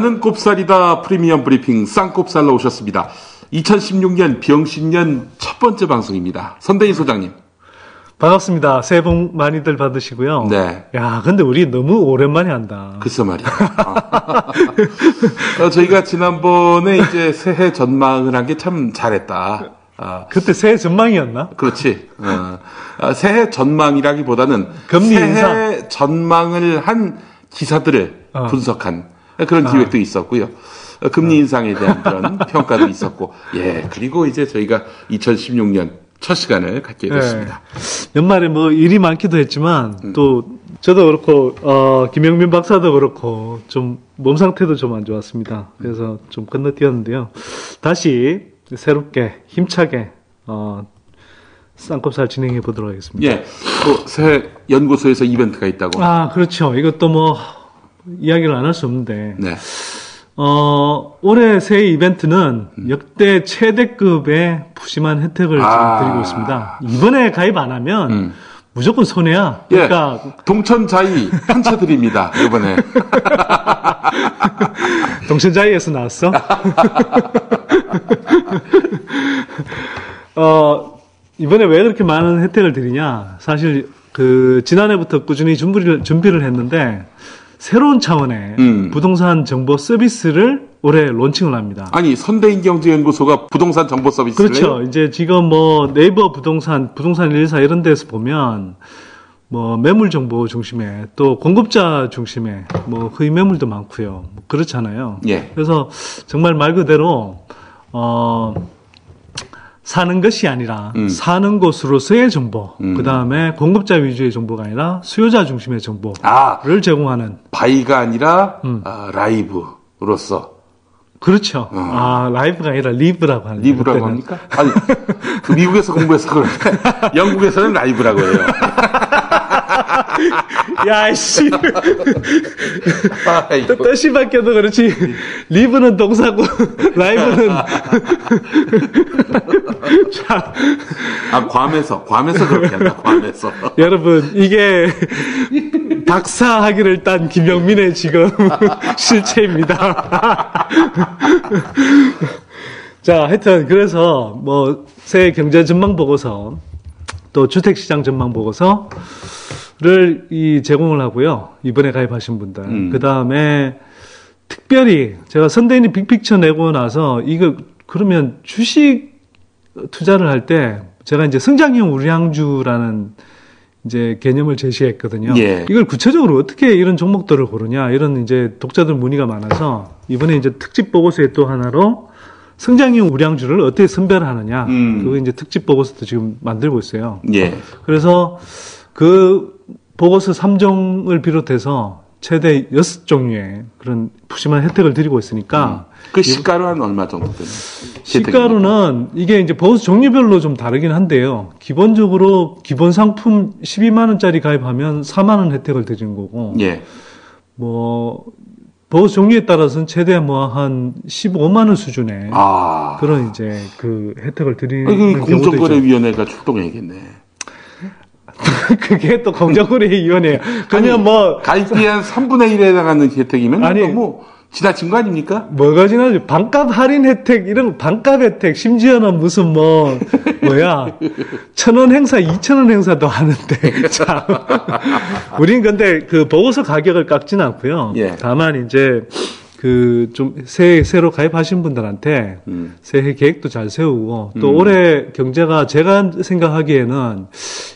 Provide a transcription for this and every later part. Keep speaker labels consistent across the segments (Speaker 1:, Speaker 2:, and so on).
Speaker 1: 나는 곱살이다 프리미엄 브리핑 쌍곱살로 오셨습니다. 2016년 병신년 첫 번째 방송입니다. 선대인 소장님.
Speaker 2: 반갑습니다. 새해 복 많이들 받으시고요.
Speaker 1: 네.
Speaker 2: 야, 근데 우리 너무 오랜만에 한다.
Speaker 1: 글쎄 말이야. 어, 저희가 지난번에 이제 새해 전망을 한 게 참 잘했다. 아,
Speaker 2: 그때 새해 전망이었나?
Speaker 1: 그렇지. 어, 아, 새해 전망이라기보다는
Speaker 2: 금리
Speaker 1: 새해
Speaker 2: 인상.
Speaker 1: 전망을 한 기사들을
Speaker 2: 어.
Speaker 1: 분석한 그런 기획도 있었고요. 어, 금리 인상에 대한 그런 평가도 있었고, 예. 그리고 이제 저희가 2016년 첫 시간을 갖게 됐습니다.
Speaker 2: 연말에 뭐 일이 많기도 했지만
Speaker 1: 음.
Speaker 2: 또 저도 그렇고 어, 김영민 박사도 그렇고 좀 몸 상태도 좀 안 좋았습니다. 그래서 좀 건너뛰었는데요. 다시 새롭게 힘차게 어, 쌍kop살 진행해 보도록 하겠습니다.
Speaker 1: 예. 또 새해 연구소에서 이벤트가 있다고.
Speaker 2: 아 그렇죠. 이것도 뭐 이야기를 안 할 수 없는데
Speaker 1: 네.
Speaker 2: 어, 올해 새해 이벤트는 역대 최대급의 푸짐한 혜택을
Speaker 1: 아.
Speaker 2: 지금 드리고 있습니다. 이번에 가입 안 하면
Speaker 1: 음.
Speaker 2: 무조건 손해야.
Speaker 1: 예.
Speaker 2: 그러니까
Speaker 1: 동천자이 한채 드립니다. 이번에.
Speaker 2: 동천자이에서 나왔어? 어, 이번에 왜 그렇게 많은 혜택을 드리냐? 사실 그 지난해부터 꾸준히 준비를 준비를 했는데 새로운 차원의
Speaker 1: 음.
Speaker 2: 부동산 정보 서비스를 올해 론칭을 합니다.
Speaker 1: 아니, 선대인 경제연구소가 부동산 정보 서비스를
Speaker 2: 그렇죠. 이제 지금 뭐 네이버 부동산, 부동산 114 이런 데서 보면 뭐 매물 정보 중심에 또 공급자 중심에 뭐 허위 매물도 많고요. 뭐 그렇잖아요.
Speaker 1: 예.
Speaker 2: 그래서 정말 말 그대로 어 사는 것이 아니라
Speaker 1: 음.
Speaker 2: 사는 곳으로서의 정보,
Speaker 1: 음.
Speaker 2: 그 다음에 공급자 위주의 정보가 아니라 수요자 중심의 정보를
Speaker 1: 아,
Speaker 2: 제공하는
Speaker 1: buy가 아니라
Speaker 2: 음.
Speaker 1: 아, live로서
Speaker 2: 그렇죠. 아 live가 아니라 live라고 하는
Speaker 1: 어. live라고 합니까? 아니, 그 미국에서 공부해서 그런데 영국에서는 live라고 해요.
Speaker 2: 야 씨
Speaker 1: 아이고.
Speaker 2: 뜻이 바뀌어도 그렇지. 리브는 동사고 라이브는 자
Speaker 1: 아, 괌에서, 괌에서 그렇게 한다, 괌에서.
Speaker 2: 여러분 이게 박사 학위를 딴 김영민의 지금 실체입니다. 자 하여튼 그래서 뭐 새해 경제 전망 보고서 또 주택 시장 전망 보고서 를이 제공을 하고요 이번에 가입하신 분들
Speaker 1: 음.
Speaker 2: 그 다음에 특별히 제가 선대인이 빅픽처 내고 나서 이거 그러면 주식 투자를 할 때 제가 이제 성장형 우량주라는 이제 개념을 제시했거든요.
Speaker 1: 예.
Speaker 2: 이걸 구체적으로 어떻게 이런 종목들을 고르냐 이런 이제 독자들 문의가 많아서 이번에 이제 특집 보고서의 또 하나로 성장형 우량주를 어떻게 선별하느냐
Speaker 1: 음.
Speaker 2: 그거 이제 특집 보고서도 지금 만들고 있어요.
Speaker 1: 예.
Speaker 2: 그래서 그 보고서 3종을 비롯해서 최대 6종류의 그런 푸짐한 혜택을 드리고 있으니까
Speaker 1: 그 시가로 한 얼마 정도 되는?
Speaker 2: 시가로는 이게 이제 보호서 종류별로 좀 다르긴 한데요. 기본적으로 기본 상품 12만 원짜리 가입하면 4만 원 혜택을 드리는 거고
Speaker 1: 예.
Speaker 2: 뭐 보호서 종류에 따라서는 최대 뭐 한 15만 원 수준의
Speaker 1: 아.
Speaker 2: 그런 이제 그 혜택을 드리는
Speaker 1: 그
Speaker 2: 경우도 있죠.
Speaker 1: 공정거래위원회가 출동해야겠네.
Speaker 2: 그게 또 공정거래위원회예요. 그냥 뭐
Speaker 1: 가입비 한 3분의 1에 해당하는 혜택이면
Speaker 2: 아니.
Speaker 1: 너무 지나친 거 아닙니까?
Speaker 2: 뭐가 지나지? 반값 할인 혜택, 이런 반값 혜택, 심지어는 무슨 뭐, 뭐야, 천 원 행사, 이천 원 행사도 하는데, 참. 우린 근데 그 보고서 가격을 깎진 않고요.
Speaker 1: 예.
Speaker 2: 다만 이제, 그, 좀, 새, 새로 가입하신 분들한테
Speaker 1: 음.
Speaker 2: 새해 계획도 잘 세우고, 또 올해 경제가 제가 생각하기에는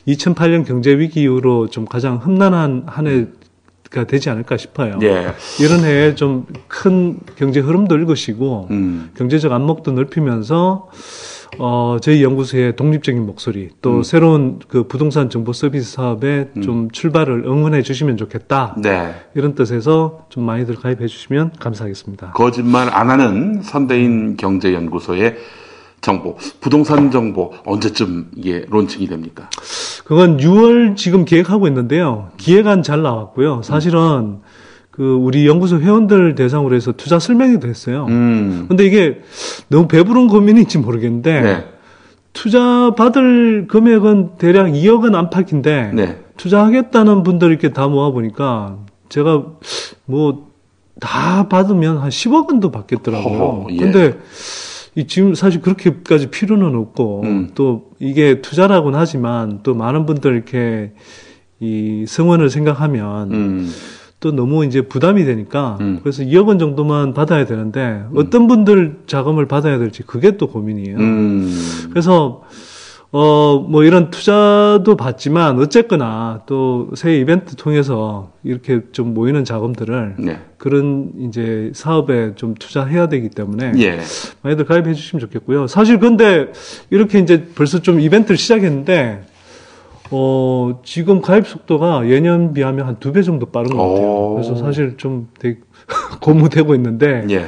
Speaker 2: 2008년 경제 위기 이후로 좀 가장 험난한 한 해가 되지 않을까 싶어요.
Speaker 1: 예.
Speaker 2: 이런 해에 좀 큰 경제 흐름도 읽으시고
Speaker 1: 음.
Speaker 2: 경제적 안목도 넓히면서 어 저희 연구소의 독립적인 목소리 또
Speaker 1: 음.
Speaker 2: 새로운 그 부동산 정보 서비스 사업에 좀 출발을 응원해 주시면 좋겠다
Speaker 1: 네.
Speaker 2: 이런 뜻에서 좀 많이들 가입해 주시면 감사하겠습니다.
Speaker 1: 거짓말 안 하는 선대인 경제연구소의 정보, 부동산 정보 언제쯤 이게 론칭이 됩니까?
Speaker 2: 그건 6월 지금 기획하고 있는데요. 기획안 잘 나왔고요. 사실은 그 우리 연구소 회원들 대상으로 해서 투자 설명회도 했어요.
Speaker 1: 음.
Speaker 2: 근데 이게 너무 배부른 고민인지 모르겠는데
Speaker 1: 네.
Speaker 2: 투자 받을 금액은 대략 2억은 안팎인데
Speaker 1: 네.
Speaker 2: 투자하겠다는 분들 이렇게 다 모아 보니까 제가 뭐 다 받으면 한 10억 원도 받겠더라고요.
Speaker 1: 허허, 예.
Speaker 2: 근데 이 지금 사실 그렇게까지 필요는 없고
Speaker 1: 음.
Speaker 2: 또 이게 투자라고는 하지만 또 많은 분들 이렇게 이 성원을 생각하면
Speaker 1: 음.
Speaker 2: 또 너무 이제 부담이 되니까
Speaker 1: 음.
Speaker 2: 그래서 2억 원 정도만 받아야 되는데 어떤 분들 자금을 받아야 될지 그게 또 고민이에요.
Speaker 1: 음.
Speaker 2: 그래서 어 뭐 이런 투자도 받지만 어쨌거나 또 새 이벤트 통해서 이렇게 좀 모이는 자금들을
Speaker 1: 네.
Speaker 2: 그런 이제 사업에 좀 투자해야 되기 때문에
Speaker 1: 예.
Speaker 2: 많이들 가입해 주시면 좋겠고요. 사실 근데 이렇게 이제 벌써 좀 이벤트를 시작했는데 어 지금 가입 속도가 예년 비하면 한 두 배 정도 빠른 것 같아요.
Speaker 1: 오.
Speaker 2: 그래서 사실 좀 되게 고무되고 있는데
Speaker 1: 예.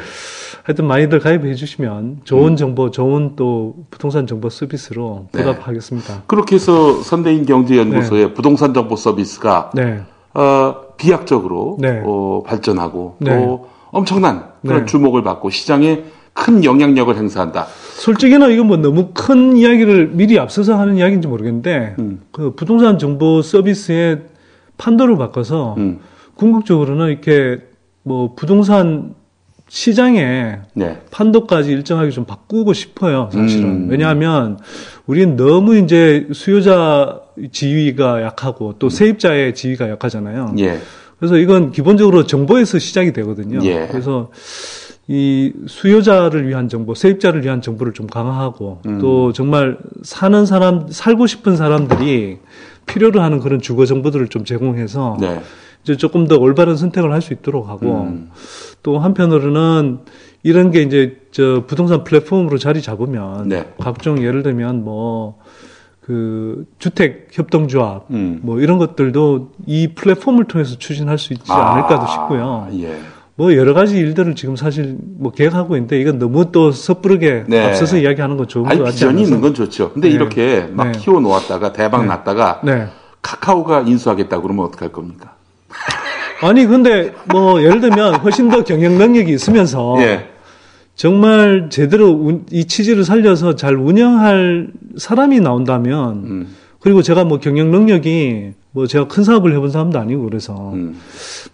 Speaker 2: 하여튼 많이들 가입해 주시면 좋은 정보, 좋은 또 부동산 정보 서비스로
Speaker 1: 네.
Speaker 2: 보답하겠습니다.
Speaker 1: 그렇게 해서 선대인 경제연구소의 부동산 정보 서비스가
Speaker 2: 네.
Speaker 1: 어, 비약적으로
Speaker 2: 네.
Speaker 1: 어, 발전하고
Speaker 2: 네.
Speaker 1: 또 엄청난 그런
Speaker 2: 네.
Speaker 1: 주목을 받고 시장에 큰 영향력을 행사한다.
Speaker 2: 솔직히는 이건 뭐 너무 큰 이야기를 미리 앞서서 하는 이야기인지 모르겠는데
Speaker 1: 음.
Speaker 2: 그 부동산 정보 서비스의 판도를 바꿔서
Speaker 1: 음.
Speaker 2: 궁극적으로는 이렇게 뭐 부동산 시장에
Speaker 1: 네.
Speaker 2: 판도까지 일정하게 좀 바꾸고 싶어요, 사실은.
Speaker 1: 음.
Speaker 2: 왜냐하면 우리는 너무 이제 수요자 지위가 약하고 또 세입자의 지위가 약하잖아요.
Speaker 1: 예.
Speaker 2: 그래서 이건 기본적으로 정보에서 시작이 되거든요.
Speaker 1: 예.
Speaker 2: 그래서 이 수요자를 위한 정보, 세입자를 위한 정보를 좀 강화하고
Speaker 1: 음.
Speaker 2: 또 정말 사는 사람, 살고 싶은 사람들이 필요로 하는 그런 주거 정보들을 좀 제공해서
Speaker 1: 네.
Speaker 2: 이제 조금 더 올바른 선택을 할 수 있도록 하고
Speaker 1: 음.
Speaker 2: 또 한편으로는 이런 게 이제 저 부동산 플랫폼으로 자리 잡으면
Speaker 1: 네.
Speaker 2: 각종 예를 들면 뭐 그 주택 협동조합
Speaker 1: 음.
Speaker 2: 뭐 이런 것들도 이 플랫폼을 통해서 추진할 수 있지 않을까도 싶고요.
Speaker 1: 예.
Speaker 2: 뭐 여러 가지 일들을 지금 사실 뭐 계획하고 있는데 이건 너무 또 섣부르게
Speaker 1: 네.
Speaker 2: 앞서서 이야기하는 건 좋은 것
Speaker 1: 아니
Speaker 2: 같지
Speaker 1: 비전이
Speaker 2: 않아서.
Speaker 1: 있는 건 좋죠. 근데
Speaker 2: 네.
Speaker 1: 이렇게 막
Speaker 2: 네.
Speaker 1: 키워 놓았다가 대박
Speaker 2: 네.
Speaker 1: 났다가
Speaker 2: 네.
Speaker 1: 카카오가 인수하겠다 그러면 어떡할 겁니까?
Speaker 2: 아니 근데 뭐 예를 들면 훨씬 더 경영 능력이 있으면서
Speaker 1: 예.
Speaker 2: 정말 제대로 운- 이 취지를 살려서 잘 운영할 사람이 나온다면
Speaker 1: 음.
Speaker 2: 그리고 제가 뭐 경영 능력이 뭐 제가 큰 사업을 해본 사람도 아니고 그래서
Speaker 1: 음.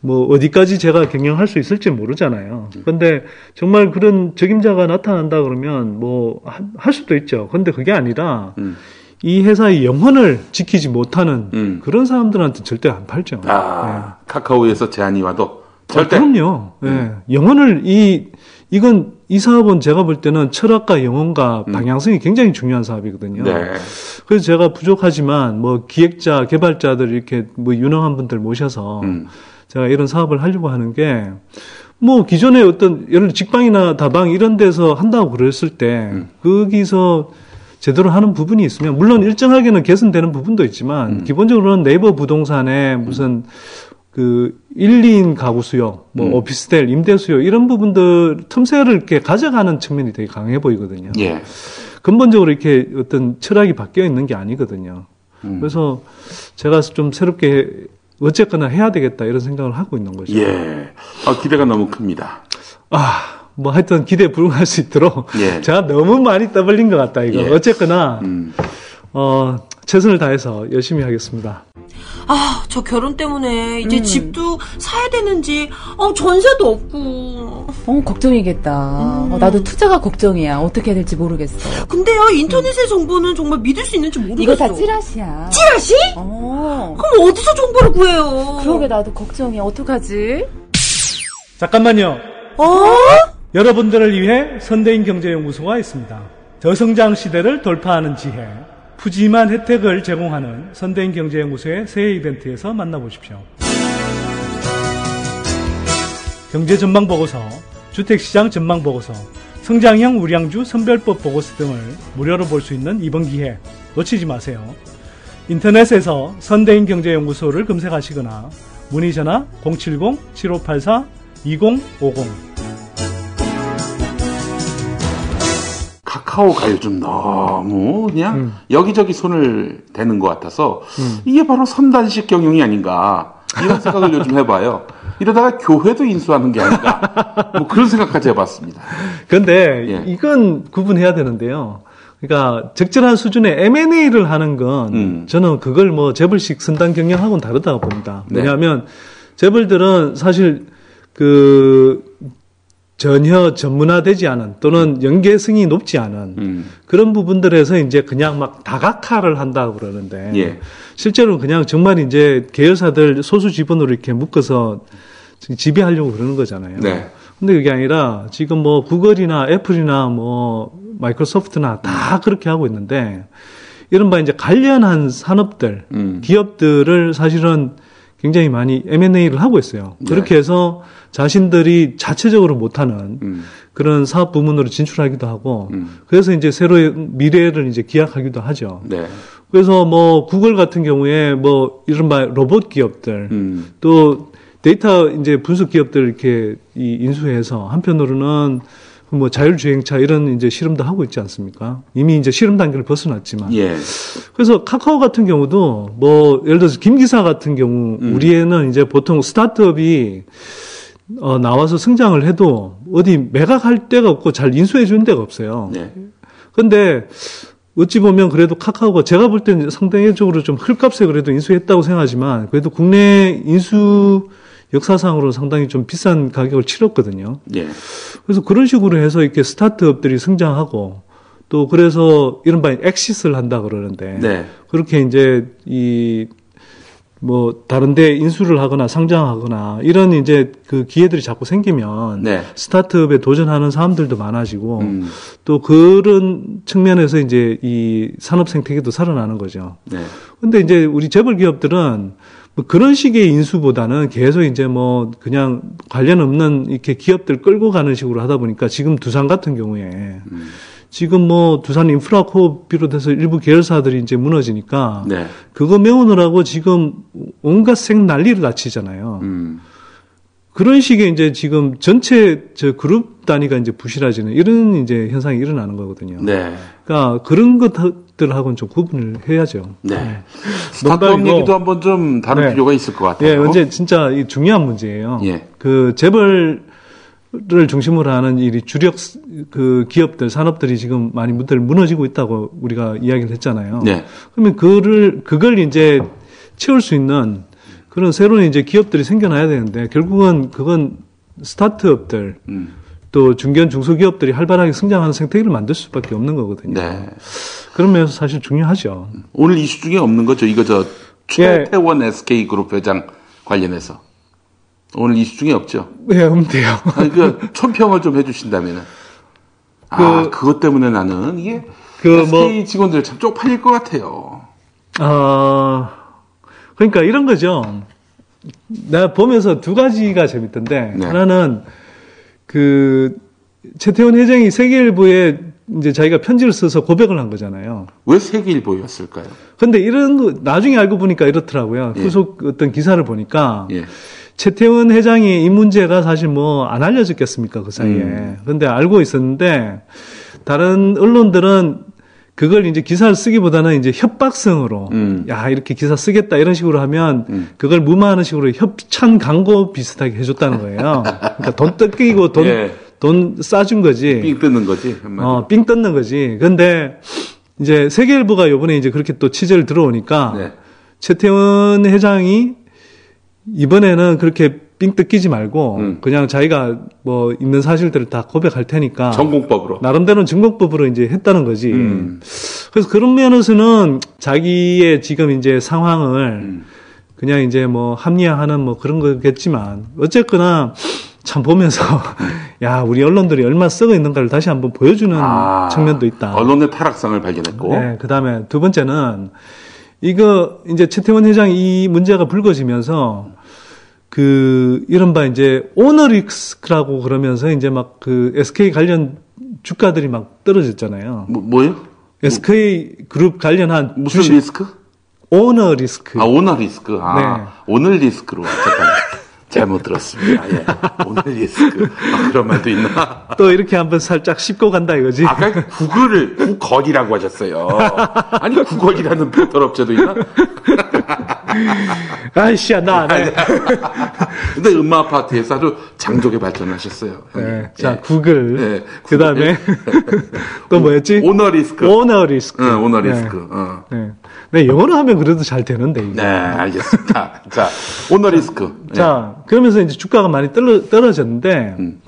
Speaker 2: 뭐 어디까지 제가 경영할 수 있을지 모르잖아요. 근데 정말 그런 적임자가 나타난다 그러면 뭐 할 수도 있죠. 근데 그게 아니라
Speaker 1: 음.
Speaker 2: 이 회사의 영혼을 지키지 못하는
Speaker 1: 음.
Speaker 2: 그런 사람들한테 절대 안 팔죠.
Speaker 1: 아, 카카오에서 제안이 와도 절대
Speaker 2: 아, 그럼요. 예.
Speaker 1: 음.
Speaker 2: 영혼을 이 이건 이 사업은 제가 볼 때는 철학과 영혼과 방향성이 굉장히 중요한 사업이거든요.
Speaker 1: 음. 네.
Speaker 2: 그래서 제가 부족하지만 뭐 기획자, 개발자들 이렇게 뭐 유능한 분들 모셔서
Speaker 1: 음.
Speaker 2: 제가 이런 사업을 하려고 하는 게 뭐 기존에 어떤 예를 들어 직방이나 다방 이런 데서 한다고 그랬을 때
Speaker 1: 음.
Speaker 2: 거기서 제대로 하는 부분이 있으면 물론 일정하게는 개선되는 부분도 있지만
Speaker 1: 음.
Speaker 2: 기본적으로는 네이버 부동산에 무슨 그 1, 2인 가구 수요, 뭐
Speaker 1: 음.
Speaker 2: 오피스텔, 임대 수요 이런 부분들 틈새를 이렇게 가져가는 측면이 되게 강해 보이거든요.
Speaker 1: 예.
Speaker 2: 근본적으로 이렇게 어떤 철학이 바뀌어 있는 게 아니거든요.
Speaker 1: 음.
Speaker 2: 그래서 제가 좀 새롭게 어쨌거나 해야 되겠다 이런 생각을 하고 있는 거죠.
Speaker 1: 예. 아, 기대가 너무 큽니다.
Speaker 2: 아, 뭐 하여튼 기대에 불응할 수 있도록
Speaker 1: 예.
Speaker 2: 제가 너무 많이 떠벌린 것 같다 이거.
Speaker 1: 예.
Speaker 2: 어쨌거나
Speaker 1: 음.
Speaker 2: 어, 최선을 다해서 열심히 하겠습니다.
Speaker 3: 아, 저 결혼 때문에 이제
Speaker 4: 음.
Speaker 3: 집도 사야 되는지, 어, 전세도 없고.
Speaker 4: 어, 걱정이겠다.
Speaker 3: 음.
Speaker 4: 어, 나도 투자가 걱정이야. 어떻게 해야 될지 모르겠어.
Speaker 3: 근데요, 인터넷의 정보는 정말 믿을 수 있는지 모르겠어.
Speaker 4: 이거 다 찌라시야.
Speaker 3: 찌라시?
Speaker 4: 어.
Speaker 3: 그럼 어디서 정보를 구해요?
Speaker 4: 그러게 나도 걱정이야. 어떡하지?
Speaker 2: 잠깐만요.
Speaker 3: 어?
Speaker 2: 여러분들을 위해 선대인 경제연구소가 있습니다. 저성장 시대를 돌파하는 지혜, 푸짐한 혜택을 제공하는 선대인 경제연구소의 새해 이벤트에서 만나보십시오. 경제 전망 보고서, 주택시장 전망 보고서, 성장형 우량주 선별법 보고서 등을 무료로 볼 수 있는 이번 기회 놓치지 마세요. 인터넷에서 선대인 경제연구소를 검색하시거나 문의 전화 070-7584-2050
Speaker 1: 카카오가 요즘 너무 그냥
Speaker 2: 음.
Speaker 1: 여기저기 손을 대는 것 같아서 이게 바로 선단식 경영이 아닌가 이런 생각을 요즘 해봐요. 이러다가 교회도 인수하는 게 아닌가 뭐 그런 생각까지 해봤습니다.
Speaker 2: 근데
Speaker 1: 예.
Speaker 2: 이건 구분해야 되는데요. 그러니까 적절한 수준의 M&A를 하는 건
Speaker 1: 음.
Speaker 2: 저는 그걸 뭐 재벌식 선단 경영하고는 다르다고 봅니다.
Speaker 1: 네.
Speaker 2: 왜냐하면 재벌들은 사실 그 전혀 전문화되지 않은 또는 연계성이 높지 않은
Speaker 1: 음.
Speaker 2: 그런 부분들에서 이제 그냥 막 다각화를 한다고 그러는데
Speaker 1: 예.
Speaker 2: 실제로는 그냥 정말 이제 계열사들 소수 지분으로 이렇게 묶어서 지배하려고 그러는 거잖아요.
Speaker 1: 네.
Speaker 2: 근데 그게 아니라 지금 뭐 구글이나 애플이나 뭐 마이크로소프트나 다 그렇게 하고 있는데 이른바 이제 관련한 산업들,
Speaker 1: 음.
Speaker 2: 기업들을 사실은 굉장히 많이 M&A를 하고 있어요.
Speaker 1: 네.
Speaker 2: 그렇게 해서 자신들이 자체적으로 못하는
Speaker 1: 음.
Speaker 2: 그런 사업 부문으로 진출하기도 하고
Speaker 1: 음.
Speaker 2: 그래서 이제 새로의 미래를 이제 기약하기도 하죠.
Speaker 1: 네.
Speaker 2: 그래서 뭐 구글 같은 경우에 뭐 이른바 로봇 기업들
Speaker 1: 음.
Speaker 2: 또 데이터 이제 분석 기업들 이렇게 이 인수해서 한편으로는 뭐 자율주행차 이런 이제 실험도 하고 있지 않습니까? 이미 이제 실험 단계를 벗어났지만.
Speaker 1: 예.
Speaker 2: 그래서 카카오 같은 경우도 뭐 예를 들어서 김 기사 같은 경우
Speaker 1: 음.
Speaker 2: 우리에는 이제 보통 스타트업이 어 나와서 성장을 해도 어디 매각할 데가 없고 잘 인수해 주는 데가 없어요.
Speaker 1: 네.
Speaker 2: 근데 어찌 보면 그래도 카카오가 제가 볼 때는 상대적으로 좀 헐값에 그래도 인수했다고 생각하지만 그래도 국내 인수 역사상으로 상당히 좀 비싼 가격을 치렀거든요.
Speaker 1: 예.
Speaker 2: 그래서 그런 식으로 해서 이렇게 스타트업들이 성장하고 또 그래서 이른바 엑시스를 한다 그러는데
Speaker 1: 네.
Speaker 2: 그렇게 이제 이 뭐 다른데 인수를 하거나 상장하거나 이런 이제 그 기회들이 자꾸 생기면
Speaker 1: 네.
Speaker 2: 스타트업에 도전하는 사람들도 많아지고
Speaker 1: 음.
Speaker 2: 또 그런 측면에서 이제 이 산업 생태계도 살아나는 거죠.
Speaker 1: 네.
Speaker 2: 근데 이제 우리 재벌 기업들은 뭐 그런 식의 인수보다는 계속 이제 뭐 그냥 관련 없는 이렇게 기업들 끌고 가는 식으로 하다 보니까 지금 두산 같은 경우에
Speaker 1: 음.
Speaker 2: 지금 뭐 두산 인프라 코업 비롯해서 일부 계열사들이 이제 무너지니까
Speaker 1: 네.
Speaker 2: 그거 메우느라고 지금 온갖 생 난리를 다치잖아요.
Speaker 1: 음.
Speaker 2: 그런 식의 이제 지금 전체 저 그룹 단위가 이제 부실해지는 이런 이제 현상이 일어나는 거거든요.
Speaker 1: 네.
Speaker 2: 그러니까 그런 것들하고는 좀 구분을 해야죠.
Speaker 1: 네. 스타트업
Speaker 2: 농담이고.
Speaker 1: 얘기도 한번 좀 다룰
Speaker 2: 네.
Speaker 1: 필요가 있을 것 같아요.
Speaker 2: 예, 언제 진짜 이 중요한 문제예요.
Speaker 1: 예.
Speaker 2: 그 재벌 을 중심으로 하는 이 주력 스- 그 기업들, 산업들이 지금 많이 무들 무너지고 있다고 우리가 이야기를 했잖아요.
Speaker 1: 네.
Speaker 2: 그러면 그를 그걸 이제 채울 수 있는 그런 새로운 이제 기업들이 생겨나야 되는데 결국은 그건 스타트업들
Speaker 1: 음.
Speaker 2: 또 중견 중소기업들이 활발하게 성장하는 생태계를 만들 수밖에 없는 거거든요.
Speaker 1: 네.
Speaker 2: 그런 면에서 사실 중요하죠.
Speaker 1: 오늘 이슈 중에 없는 거죠. 이거 저
Speaker 2: 예.
Speaker 1: 최태원 SK 그룹 회장 관련해서 오늘 이슈 중에 없죠.
Speaker 2: 네, 없대요.
Speaker 1: 아니, 그 총평을 좀 해주신다면은. 아, 그것 때문에 나는 이게
Speaker 2: 그
Speaker 1: SK 직원들 참 쪽팔릴 것 같아요.
Speaker 2: 아, 그러니까 이런 거죠. 내가 보면서 두 가지가 재밌던데,
Speaker 1: 네.
Speaker 2: 하나는 그 최태원 회장이 세계일보에 이제 자기가 편지를 써서 고백을 한 거잖아요.
Speaker 1: 왜 세계일보였을까요?
Speaker 2: 근데 이런 거 나중에 알고 보니까 이렇더라고요.
Speaker 1: 예.
Speaker 2: 후속 어떤 기사를 보니까
Speaker 1: 예.
Speaker 2: 최태원 회장이 이 문제가 사실 뭐 안 알려졌겠습니까 그 사이에.
Speaker 1: 음.
Speaker 2: 근데 알고 있었는데 다른 언론들은 그걸 이제 기사를 쓰기보다는 이제 협박성으로
Speaker 1: 음.
Speaker 2: 야 이렇게 기사 쓰겠다 이런 식으로 하면
Speaker 1: 음.
Speaker 2: 그걸 무마하는 식으로 협찬 광고 비슷하게 해줬다는 거예요. 그러니까 돈 뜯기고 돈,
Speaker 1: 예.
Speaker 2: 돈 싸준 거지.
Speaker 1: 삥 뜯는 거지. 한마디로.
Speaker 2: 어, 삥 뜯는 거지. 근데 이제 세계일보가 요번에 이제 그렇게 또 취재를 들어오니까
Speaker 1: 네.
Speaker 2: 최태원 회장이 이번에는 그렇게 삥 뜯기지 말고
Speaker 1: 음.
Speaker 2: 그냥 자기가 뭐 있는 사실들을 다 고백할 테니까
Speaker 1: 전공법으로.
Speaker 2: 나름대로는 증거법으로 이제 했다는 거지.
Speaker 1: 음.
Speaker 2: 그래서 그런 면에서는 자기의 지금 이제 상황을
Speaker 1: 음.
Speaker 2: 그냥 이제 뭐 합리화하는 뭐 그런 거겠지만 어쨌거나 참 보면서 야 우리 언론들이 얼마나 썩어 있는가를 다시 한번 보여주는
Speaker 1: 아,
Speaker 2: 측면도 있다.
Speaker 1: 언론의 타락상을 발견했고.
Speaker 2: 네, 그다음에 두 번째는 이거 이제 최태원 회장 이 문제가 불거지면서 그 이른바 이제 오너리스크라고 그러면서 이제 막 그 SK 관련 주가들이 막 떨어졌잖아요.
Speaker 1: 뭐, 뭐요?
Speaker 2: SK 그룹 관련한
Speaker 1: 무슨
Speaker 2: 주식
Speaker 1: 리스크?
Speaker 2: 오너 리스크.
Speaker 1: 아, 오너 리스크. 아,
Speaker 2: 네.
Speaker 1: 오늘 리스크로. 잘못 들었습니다. 예. 오늘 리스크. 아, 그런 말도 있나?
Speaker 2: 또 이렇게 한번 살짝 씹고 간다 이거지.
Speaker 1: 아까 구글을 구걸이라고 하셨어요. 아니, 구걸이라는 포털 업체도 있나?
Speaker 2: 아이씨야 나 안 해.
Speaker 1: 근데 음악 아파트에서 아주 장족의 발전하셨어요.
Speaker 2: 네. 자,
Speaker 1: 예.
Speaker 2: 구글.
Speaker 1: 네,
Speaker 2: 그 다음에 또 뭐였지?
Speaker 1: 오너 리스크.
Speaker 2: 오너 리스크.
Speaker 1: 응, 오너
Speaker 2: 네.
Speaker 1: 리스크. 어.
Speaker 2: 네. 네, 영어로 하면 그래도 잘 되는데, 이게.
Speaker 1: 네, 알겠습니다. 자, 오너 리스크. 네.
Speaker 2: 자, 그러면서 이제 주가가 많이 떨어, 떨어 졌는데,
Speaker 1: 음.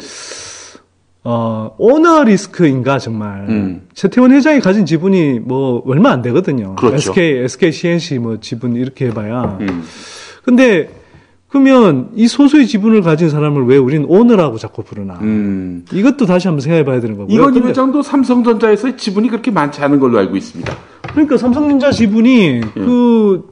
Speaker 2: 어, 오너 리스크인가, 정말.
Speaker 1: 음.
Speaker 2: 최태원 회장이 가진 지분이 뭐, 얼마 안 되거든요.
Speaker 1: 그렇죠.
Speaker 2: SK, SK C&C 뭐 지분 이렇게 해봐야.
Speaker 1: 음.
Speaker 2: 근데, 그러면 이 소수의 지분을 가진 사람을 왜 우린 오너라고 자꾸 부르나.
Speaker 1: 음.
Speaker 2: 이것도 다시 한번 생각해 봐야 되는 거고요.
Speaker 1: 이건희
Speaker 2: 근데-
Speaker 1: 회장도 삼성전자에서 지분이 그렇게 많지 않은 걸로 알고 있습니다.
Speaker 2: 그러니까 삼성전자 지분이 그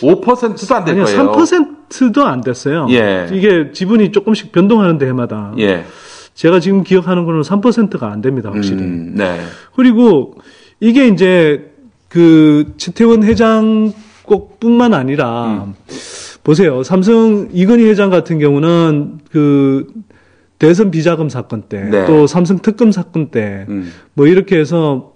Speaker 1: 5%도 안될
Speaker 2: 아니요,
Speaker 1: 거예요.
Speaker 2: 3%도 안 됐어요.
Speaker 1: 예.
Speaker 2: 이게 지분이 조금씩 변동하는데 해마다.
Speaker 1: 예.
Speaker 2: 제가 지금 기억하는 거는 3%가 안 됩니다, 확실히.
Speaker 1: 음, 네.
Speaker 2: 그리고 이게 이제 그 최태원 회장 꼭뿐만 아니라
Speaker 1: 음.
Speaker 2: 보세요. 삼성 이건희 회장 같은 경우는 그 대선 비자금 사건 때,
Speaker 1: 네.
Speaker 2: 또 삼성 특검 사건 때,
Speaker 1: 음.
Speaker 2: 뭐 이렇게 해서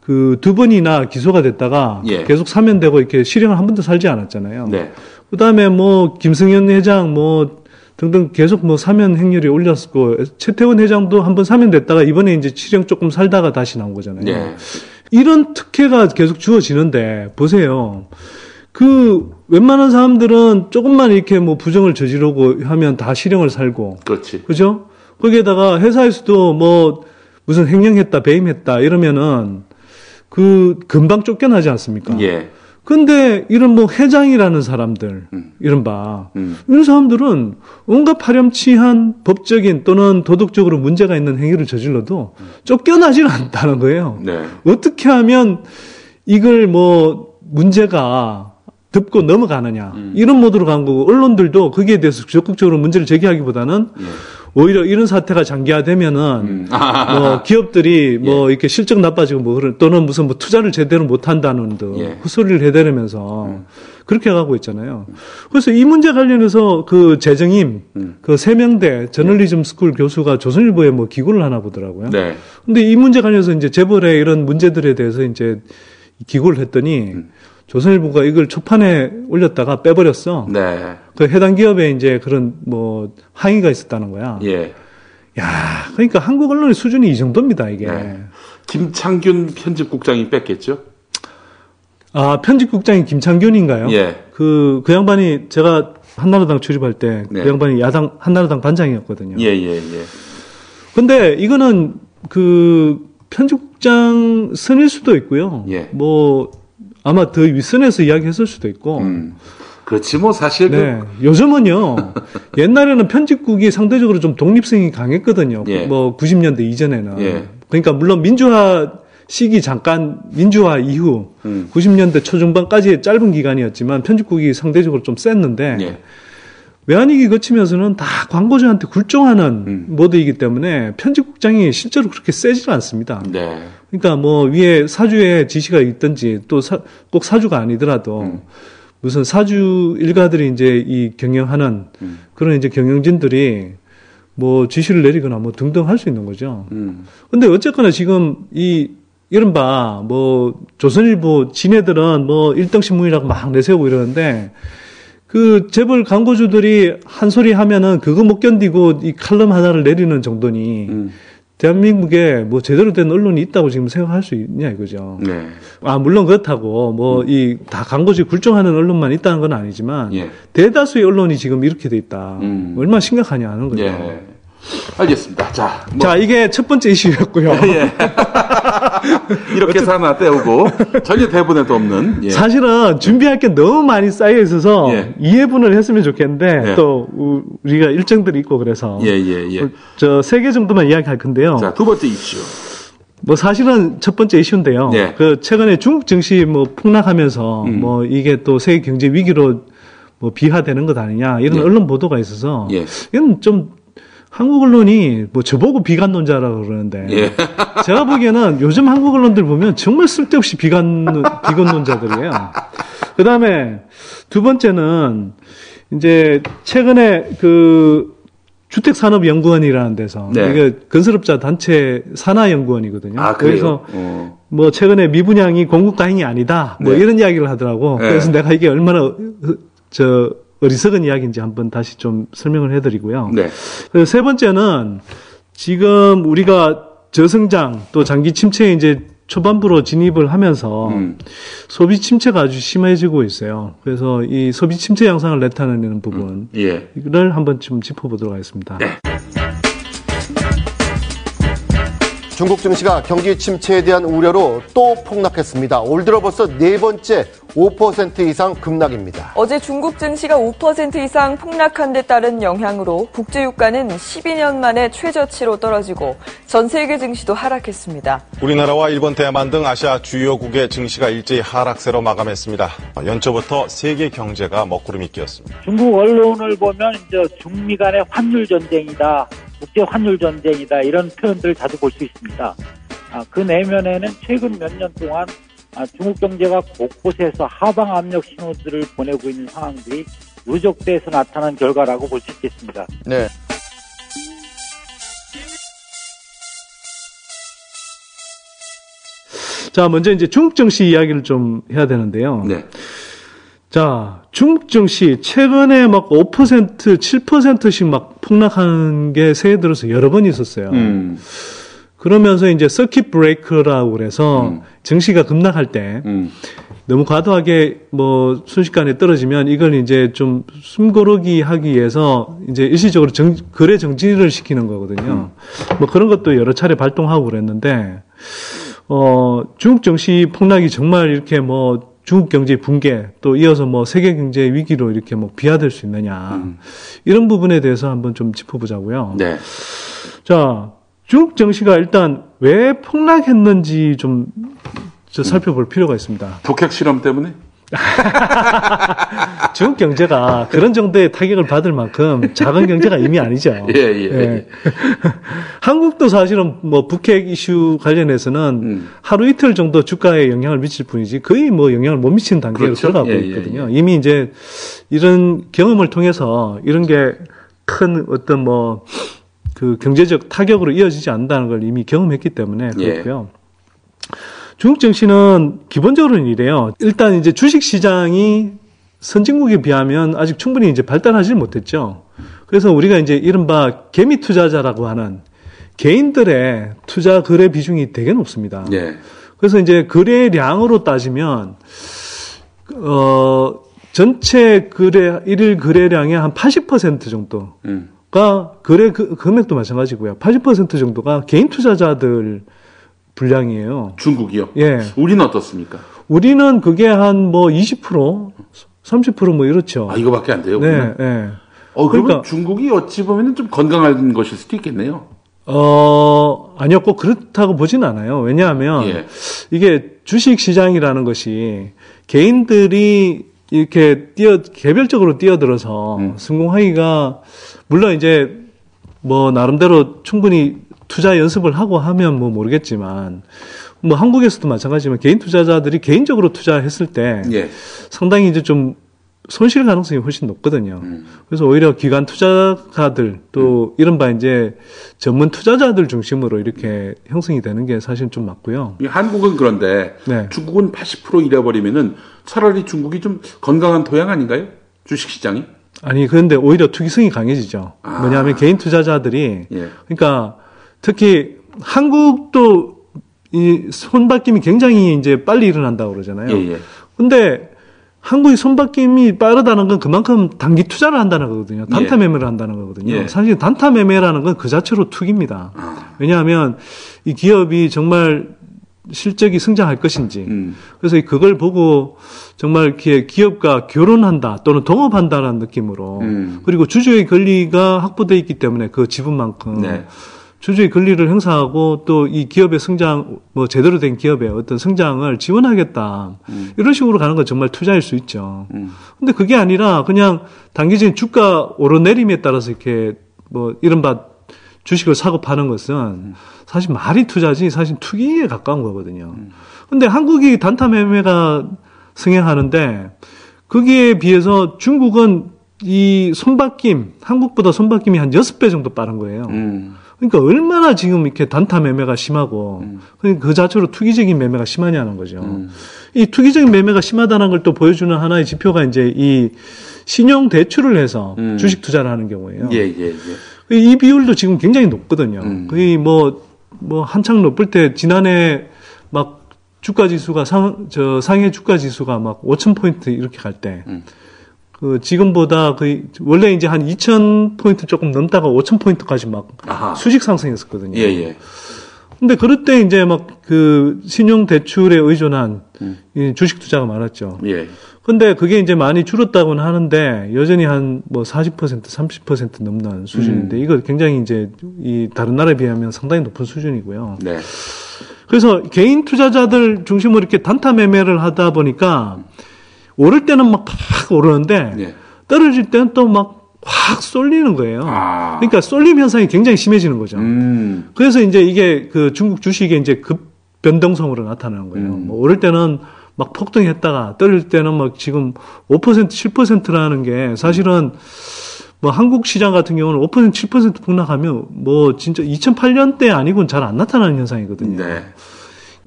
Speaker 2: 그 두 번이나 기소가 됐다가
Speaker 1: 예.
Speaker 2: 계속 사면되고 이렇게 실형을 한 번도 살지 않았잖아요.
Speaker 1: 네.
Speaker 2: 그 다음에 뭐, 김승현 회장 뭐, 등등 계속 뭐 사면 행렬이 올렸고, 최태원 회장도 한 번 사면됐다가 이번에 이제 실형 조금 살다가 다시 나온 거잖아요.
Speaker 1: 네.
Speaker 2: 이런 특혜가 계속 주어지는데, 보세요. 그, 웬만한 사람들은 조금만 이렇게 뭐 부정을 저지르고 하면 다 실형을 살고,
Speaker 1: 그렇지.
Speaker 2: 그죠? 거기에다가 회사에서도 뭐, 무슨 횡령했다, 배임했다, 이러면은, 그, 금방 쫓겨나지 않습니까?
Speaker 1: 예.
Speaker 2: 근데 이런 뭐 회장이라는 사람들,
Speaker 1: 음.
Speaker 2: 이른바,
Speaker 1: 음.
Speaker 2: 이런 사람들은 온갖 파렴치한 법적인 또는 도덕적으로 문제가 있는 행위를 저질러도 쫓겨나질 않다는 거예요.
Speaker 1: 네.
Speaker 2: 어떻게 하면 이걸 뭐 문제가 덮고 넘어가느냐
Speaker 1: 음.
Speaker 2: 이런 모드로 간 거고 언론들도 거기에 대해서 적극적으로 문제를 제기하기보다는
Speaker 1: 예.
Speaker 2: 오히려 이런 사태가 장기화되면은
Speaker 1: 음.
Speaker 2: 뭐 기업들이 뭐 이렇게 실적 나빠지고 뭐 또는 무슨 뭐 투자를 제대로 못 한다는 등
Speaker 1: 예.
Speaker 2: 헛소리를 해대면서 그렇게 가고 있잖아요. 그래서 이 문제 관련해서 그 제정임
Speaker 1: 음.
Speaker 2: 그 세명대 저널리즘 스쿨 교수가 조선일보에 뭐 기고를 하나 보더라고요.
Speaker 1: 네.
Speaker 2: 근데 이 문제 관련해서 이제 재벌의 이런 문제들에 대해서 이제 기고를 했더니
Speaker 1: 음.
Speaker 2: 조선일보가 이걸 초판에 올렸다가 빼버렸어.
Speaker 1: 네.
Speaker 2: 그 해당 기업에 이제 그런 뭐 항의가 있었다는 거야.
Speaker 1: 예.
Speaker 2: 야, 그러니까 한국 언론의 수준이 이 정도입니다, 이게.
Speaker 1: 네. 김창균 편집국장이 뺐겠죠?
Speaker 2: 아, 편집국장이 김창균인가요?
Speaker 1: 예.
Speaker 2: 그, 그 양반이 제가 한나라당 출입할 때그
Speaker 1: 네.
Speaker 2: 양반이 야당, 한나라당 반장이었거든요.
Speaker 1: 예, 예, 예.
Speaker 2: 근데 이거는 그 편집국장 선일 수도 있고요.
Speaker 1: 예.
Speaker 2: 뭐, 아마 더 윗선에서 이야기했을 수도 있고.
Speaker 1: 음. 그렇지, 뭐, 사실. 그-
Speaker 2: 네. 요즘은요, 옛날에는 편집국이 상대적으로 좀 독립성이 강했거든요.
Speaker 1: 예.
Speaker 2: 뭐, 90년대 이전에는.
Speaker 1: 예.
Speaker 2: 그러니까, 물론 민주화 시기 잠깐, 민주화 이후,
Speaker 1: 음.
Speaker 2: 90년대 초중반까지의 짧은 기간이었지만, 편집국이 상대적으로 좀 셌는데,
Speaker 1: 예.
Speaker 2: 외환위기 거치면서는 다 광고주한테 굴종하는
Speaker 1: 음.
Speaker 2: 모드이기 때문에, 편집국장이 실제로 그렇게 세지는 않습니다.
Speaker 1: 네.
Speaker 2: 그러니까 뭐 위에 사주에 지시가 있든지 또 꼭 사주가 아니더라도
Speaker 1: 음.
Speaker 2: 무슨 사주 일가들이 이제 이 경영하는
Speaker 1: 음.
Speaker 2: 그런 이제 경영진들이 뭐 지시를 내리거나 뭐 등등 할 수 있는 거죠.
Speaker 1: 음.
Speaker 2: 근데 어쨌거나 지금 이 이른바 뭐 조선일보 지네들은 뭐 일등신문이라고 막 내세우고 이러는데 그 재벌 광고주들이 한 소리 하면은 그거 못 견디고 이 칼럼 하나를 내리는 정도니
Speaker 1: 음.
Speaker 2: 대한민국에 뭐 제대로 된 언론이 있다고 지금 생각할 수 있냐 이거죠.
Speaker 1: 네.
Speaker 2: 아 물론 그렇다고 뭐 이 다 광고주의 굴종하는 언론만 있다는 건 아니지만
Speaker 1: 예.
Speaker 2: 대다수의 언론이 지금 이렇게 돼 있다.
Speaker 1: 음.
Speaker 2: 얼마나 심각하냐 하는 거죠.
Speaker 1: 예. 알겠습니다. 자, 뭐.
Speaker 2: 자 이게 첫 번째 이슈였고요.
Speaker 1: 예. 이렇게 해서 하나 떼우고, 전혀 대본에도 없는, 예.
Speaker 2: 사실은 준비할 게 너무 많이 쌓여 있어서
Speaker 1: 예.
Speaker 2: 이해분을 했으면 좋겠는데
Speaker 1: 예.
Speaker 2: 또 우- 우리가 일정들이 있고 그래서
Speaker 1: 예, 예, 예.
Speaker 2: 저 세 개 정도만 이야기할 건데요.
Speaker 1: 자, 두 번째 이슈.
Speaker 2: 뭐 사실은 첫 번째 이슈인데요.
Speaker 1: 예.
Speaker 2: 그 최근에 중국 증시 뭐 폭락하면서
Speaker 1: 음.
Speaker 2: 뭐 이게 또 세계 경제 위기로 뭐 비화되는 것 아니냐 이런
Speaker 1: 예.
Speaker 2: 언론 보도가 있어서
Speaker 1: 예.
Speaker 2: 이건 좀 한국 언론이 뭐 저보고 비관론자라고 그러는데
Speaker 1: 예.
Speaker 2: 제가 보기에는 요즘 한국 언론들 보면 정말 쓸데없이 비관 비관론자들이에요. 그 다음에 두 번째는 이제 최근에 그 주택산업연구원이라는 데서
Speaker 1: 네.
Speaker 2: 이게 건설업자 단체 산하연구원이거든요.
Speaker 1: 아,
Speaker 2: 그래서?
Speaker 1: 어.
Speaker 2: 뭐 최근에 미분양이 공급 가행이 아니다. 뭐
Speaker 1: 네.
Speaker 2: 이런 이야기를 하더라고.
Speaker 1: 네.
Speaker 2: 그래서 내가 이게 얼마나 어, 저 어리석은 이야기인지 한번 다시 좀 설명을 해드리고요.
Speaker 1: 네.
Speaker 2: 세 번째는 지금 우리가 저성장 또 장기 침체에 이제 초반부로 진입을 하면서
Speaker 1: 음.
Speaker 2: 소비 침체가 아주 심해지고 있어요. 그래서 이 소비 침체 양상을 나타내는 부분
Speaker 1: 예.
Speaker 2: 이를 한번 좀 짚어보도록 하겠습니다.
Speaker 5: 중국 증시가 경기 침체에 대한 우려로 또 폭락했습니다. 올 들어 벌써 네 번째 5% 이상 급락입니다.
Speaker 6: 어제 중국 증시가 5% 이상 폭락한 데 따른 영향으로 국제 유가는 12년 만에 최저치로 떨어지고 전 세계 증시도 하락했습니다.
Speaker 7: 우리나라와 일본, 대만 등 아시아 주요국의 증시가 일제히 하락세로 마감했습니다. 연초부터 세계 경제가 먹구름이 끼었습니다.
Speaker 8: 중국 언론을 보면 이제 중미 간의 환율 전쟁이다, 국제 환율 전쟁이다 이런 표현들을 자주 볼 수 있습니다. 아, 그 내면에는 최근 몇 년 동안 아, 중국 경제가 곳곳에서 하방 압력 신호들을 보내고 있는 상황들이 누적돼서 나타난 결과라고 볼 수 있겠습니다.
Speaker 5: 네.
Speaker 2: 자, 먼저 이제 중국 증시 이야기를 좀 해야 되는데요.
Speaker 1: 네.
Speaker 2: 자, 중국 증시 최근에 막 5%, 7%씩 막 폭락하는 게 새해 들어서 여러 번 있었어요.
Speaker 1: 음.
Speaker 2: 그러면서 이제 서킷 브레이크라고 그래서
Speaker 1: 음.
Speaker 2: 증시가 급락할 때
Speaker 1: 음.
Speaker 2: 너무 과도하게 뭐 순식간에 떨어지면 이걸 이제 좀 숨고르기 하기 위해서 이제 일시적으로 정, 거래 정지를 시키는 거거든요. 뭐 그런 것도 여러 차례 발동하고 그랬는데 어 중국 증시 폭락이 정말 이렇게 뭐 중국 경제 붕괴 또 이어서 뭐 세계 경제 위기로 이렇게 뭐 비화될 수 있느냐
Speaker 1: 음.
Speaker 2: 이런 부분에 대해서 한번 좀 짚어보자고요.
Speaker 1: 네.
Speaker 2: 자, 중국 증시가 일단 왜 폭락했는지 좀저 살펴볼 필요가 있습니다.
Speaker 1: 북핵 실험 때문에?
Speaker 2: 중국 경제가 그런 정도의 타격을 받을 만큼 작은 경제가 이미 아니죠.
Speaker 1: 예, 예.
Speaker 2: 한국도 사실은 뭐 북핵 이슈 관련해서는
Speaker 1: 음.
Speaker 2: 하루 이틀 정도 주가에 영향을 미칠 뿐이지 거의 뭐 영향을 못 미치는 단계로
Speaker 1: 그렇죠.
Speaker 2: 들어가고
Speaker 1: 예, 예,
Speaker 2: 있거든요. 이미 이제 이런 경험을 통해서 이런 게 큰 어떤 뭐 그 경제적 타격으로 이어지지 않는다는 걸 이미 경험했기 때문에
Speaker 1: 예.
Speaker 2: 그렇고요. 중국 증시는 기본적으로는 이래요. 일단 이제 주식 시장이 선진국에 비하면 아직 충분히 이제 발달하지 못했죠. 그래서 우리가 이제 이른바 개미 투자자라고 하는 개인들의 투자 거래 비중이 되게 높습니다.
Speaker 1: 예.
Speaker 2: 그래서 이제 거래량으로 따지면 어 전체 거래 일일 거래량의 한 80% 정도
Speaker 1: 음.
Speaker 2: 가 거래 그- 금액도 마찬가지고요. 80% 정도가 개인 투자자들 분량이에요.
Speaker 1: 중국이요?
Speaker 2: 예.
Speaker 1: 우리는 어떻습니까?
Speaker 2: 우리는 그게 한 뭐 20%, 30%뭐 이렇죠.
Speaker 1: 아, 이거밖에 안 돼요?
Speaker 2: 네? 네.
Speaker 1: 어, 그러면
Speaker 2: 그러니까-
Speaker 1: 중국이 어찌 보면 좀 건강한 것일 수도 있겠네요.
Speaker 2: 어, 아니요, 꼭 그렇다고 보진 않아요. 왜냐하면
Speaker 1: 예.
Speaker 2: 이게 주식 시장이라는 것이 개인들이 이렇게 뛰어, 개별적으로 뛰어들어서
Speaker 1: 음.
Speaker 2: 성공하기가, 물론 이제 뭐 나름대로 충분히 투자 연습을 하고 하면 뭐 모르겠지만, 뭐 한국에서도 마찬가지지만 개인 투자자들이 개인적으로 투자했을 때
Speaker 1: 예.
Speaker 2: 상당히 이제 좀 손실 가능성이 훨씬 높거든요.
Speaker 1: 음.
Speaker 2: 그래서 오히려 기관 투자가들 또 이른바 이제 전문 투자자들 중심으로 이렇게 형성이 되는 게 사실 좀 맞고요.
Speaker 1: 이 한국은 그런데
Speaker 2: 네.
Speaker 1: 중국은 80% 잃어버리면은 차라리 중국이 좀 건강한 토양 아닌가요? 주식 시장이?
Speaker 2: 아니 그런데 오히려 투기성이 강해지죠.
Speaker 1: 아.
Speaker 2: 뭐냐면 개인 투자자들이
Speaker 1: 예.
Speaker 2: 그러니까 특히 한국도 이 손바뀜이 굉장히 이제 빨리 일어난다고 그러잖아요.
Speaker 1: 예, 예.
Speaker 2: 근데 한국이 손바뀜이 빠르다는 건 그만큼 단기 투자를 한다는 거거든요. 단타
Speaker 1: 예.
Speaker 2: 매매를 한다는 거거든요.
Speaker 1: 예.
Speaker 2: 사실 단타 매매라는 건 그 자체로 투기입니다.
Speaker 1: 아.
Speaker 2: 왜냐하면 이 기업이 정말 실적이 성장할 것인지
Speaker 1: 음.
Speaker 2: 그래서 그걸 보고 정말 이렇게 기업과 결혼한다 또는 동업한다는 느낌으로
Speaker 1: 음.
Speaker 2: 그리고 주주의 권리가 확보돼 있기 때문에 그 지분만큼
Speaker 1: 네.
Speaker 2: 주주의 권리를 행사하고 또 이 기업의 성장 뭐 제대로 된 기업의 어떤 성장을 지원하겠다 이런 식으로 가는 건 정말 투자일 수 있죠.
Speaker 1: 음.
Speaker 2: 근데 그게 아니라 그냥 단기적인 주가 오르내림에 따라서 이렇게 뭐 이른바 주식을 사고 파는 것은 사실 말이 투자지 사실 투기에 가까운 거거든요. 근데 한국이 단타 매매가 승행하는데 거기에 비해서 중국은 이 손바뀜, 한국보다 손바뀜이 한 6배 정도 빠른 거예요.
Speaker 1: 음.
Speaker 2: 그러니까 얼마나 지금 이렇게 단타 매매가 심하고 그러니까 그 자체로 투기적인 매매가 심하냐는 거죠.
Speaker 1: 음.
Speaker 2: 이 투기적인 매매가 심하다는 걸 또 보여주는 하나의 지표가 이제 이 신용 대출을 해서
Speaker 1: 음.
Speaker 2: 주식 투자를 하는 경우에요.
Speaker 1: 예, 예, 예.
Speaker 2: 이 비율도 지금 굉장히 높거든요.
Speaker 1: 음.
Speaker 2: 거의 뭐, 뭐 한창 높을 때 지난해 막 주가 지수가 상, 저 상해 주가 지수가 막 5,000포인트 이렇게 갈 때,
Speaker 1: 음.
Speaker 2: 그 지금보다 거의, 원래 이제 한 2,000포인트 조금 넘다가 5,000포인트까지 막
Speaker 1: 아하.
Speaker 2: 수직 상승했었거든요.
Speaker 1: 예, 예.
Speaker 2: 근데 그럴 때 이제 막 그 신용 대출에 의존한
Speaker 1: 음.
Speaker 2: 이 주식 투자가 많았죠.
Speaker 1: 예.
Speaker 2: 근데 그게 이제 많이 줄었다고는 하는데 여전히 한 뭐 40% 30% 넘는 수준인데
Speaker 1: 음.
Speaker 2: 이거 굉장히 이제 이 다른 나라에 비하면 상당히 높은 수준이고요.
Speaker 1: 네.
Speaker 2: 그래서 개인 투자자들 중심으로 이렇게 단타 매매를 하다 보니까 오를 때는 막 팍 오르는데
Speaker 1: 예.
Speaker 2: 떨어질 때는 또막 확 쏠리는 거예요.
Speaker 1: 아.
Speaker 2: 그러니까 쏠림 현상이 굉장히 심해지는 거죠.
Speaker 1: 음.
Speaker 2: 그래서 이제 이게 그 중국 주식의 이제 급 변동성으로 나타나는 거예요.
Speaker 1: 음.
Speaker 2: 뭐 오를 때는 막 폭등했다가 떨어질 때는 막 지금 5% 7%라는 게 사실은 뭐 한국 시장 같은 경우는 5% 7% 폭락하면 뭐 진짜 2008년 때 아니고는 잘안 나타나는 현상이거든요.
Speaker 1: 네.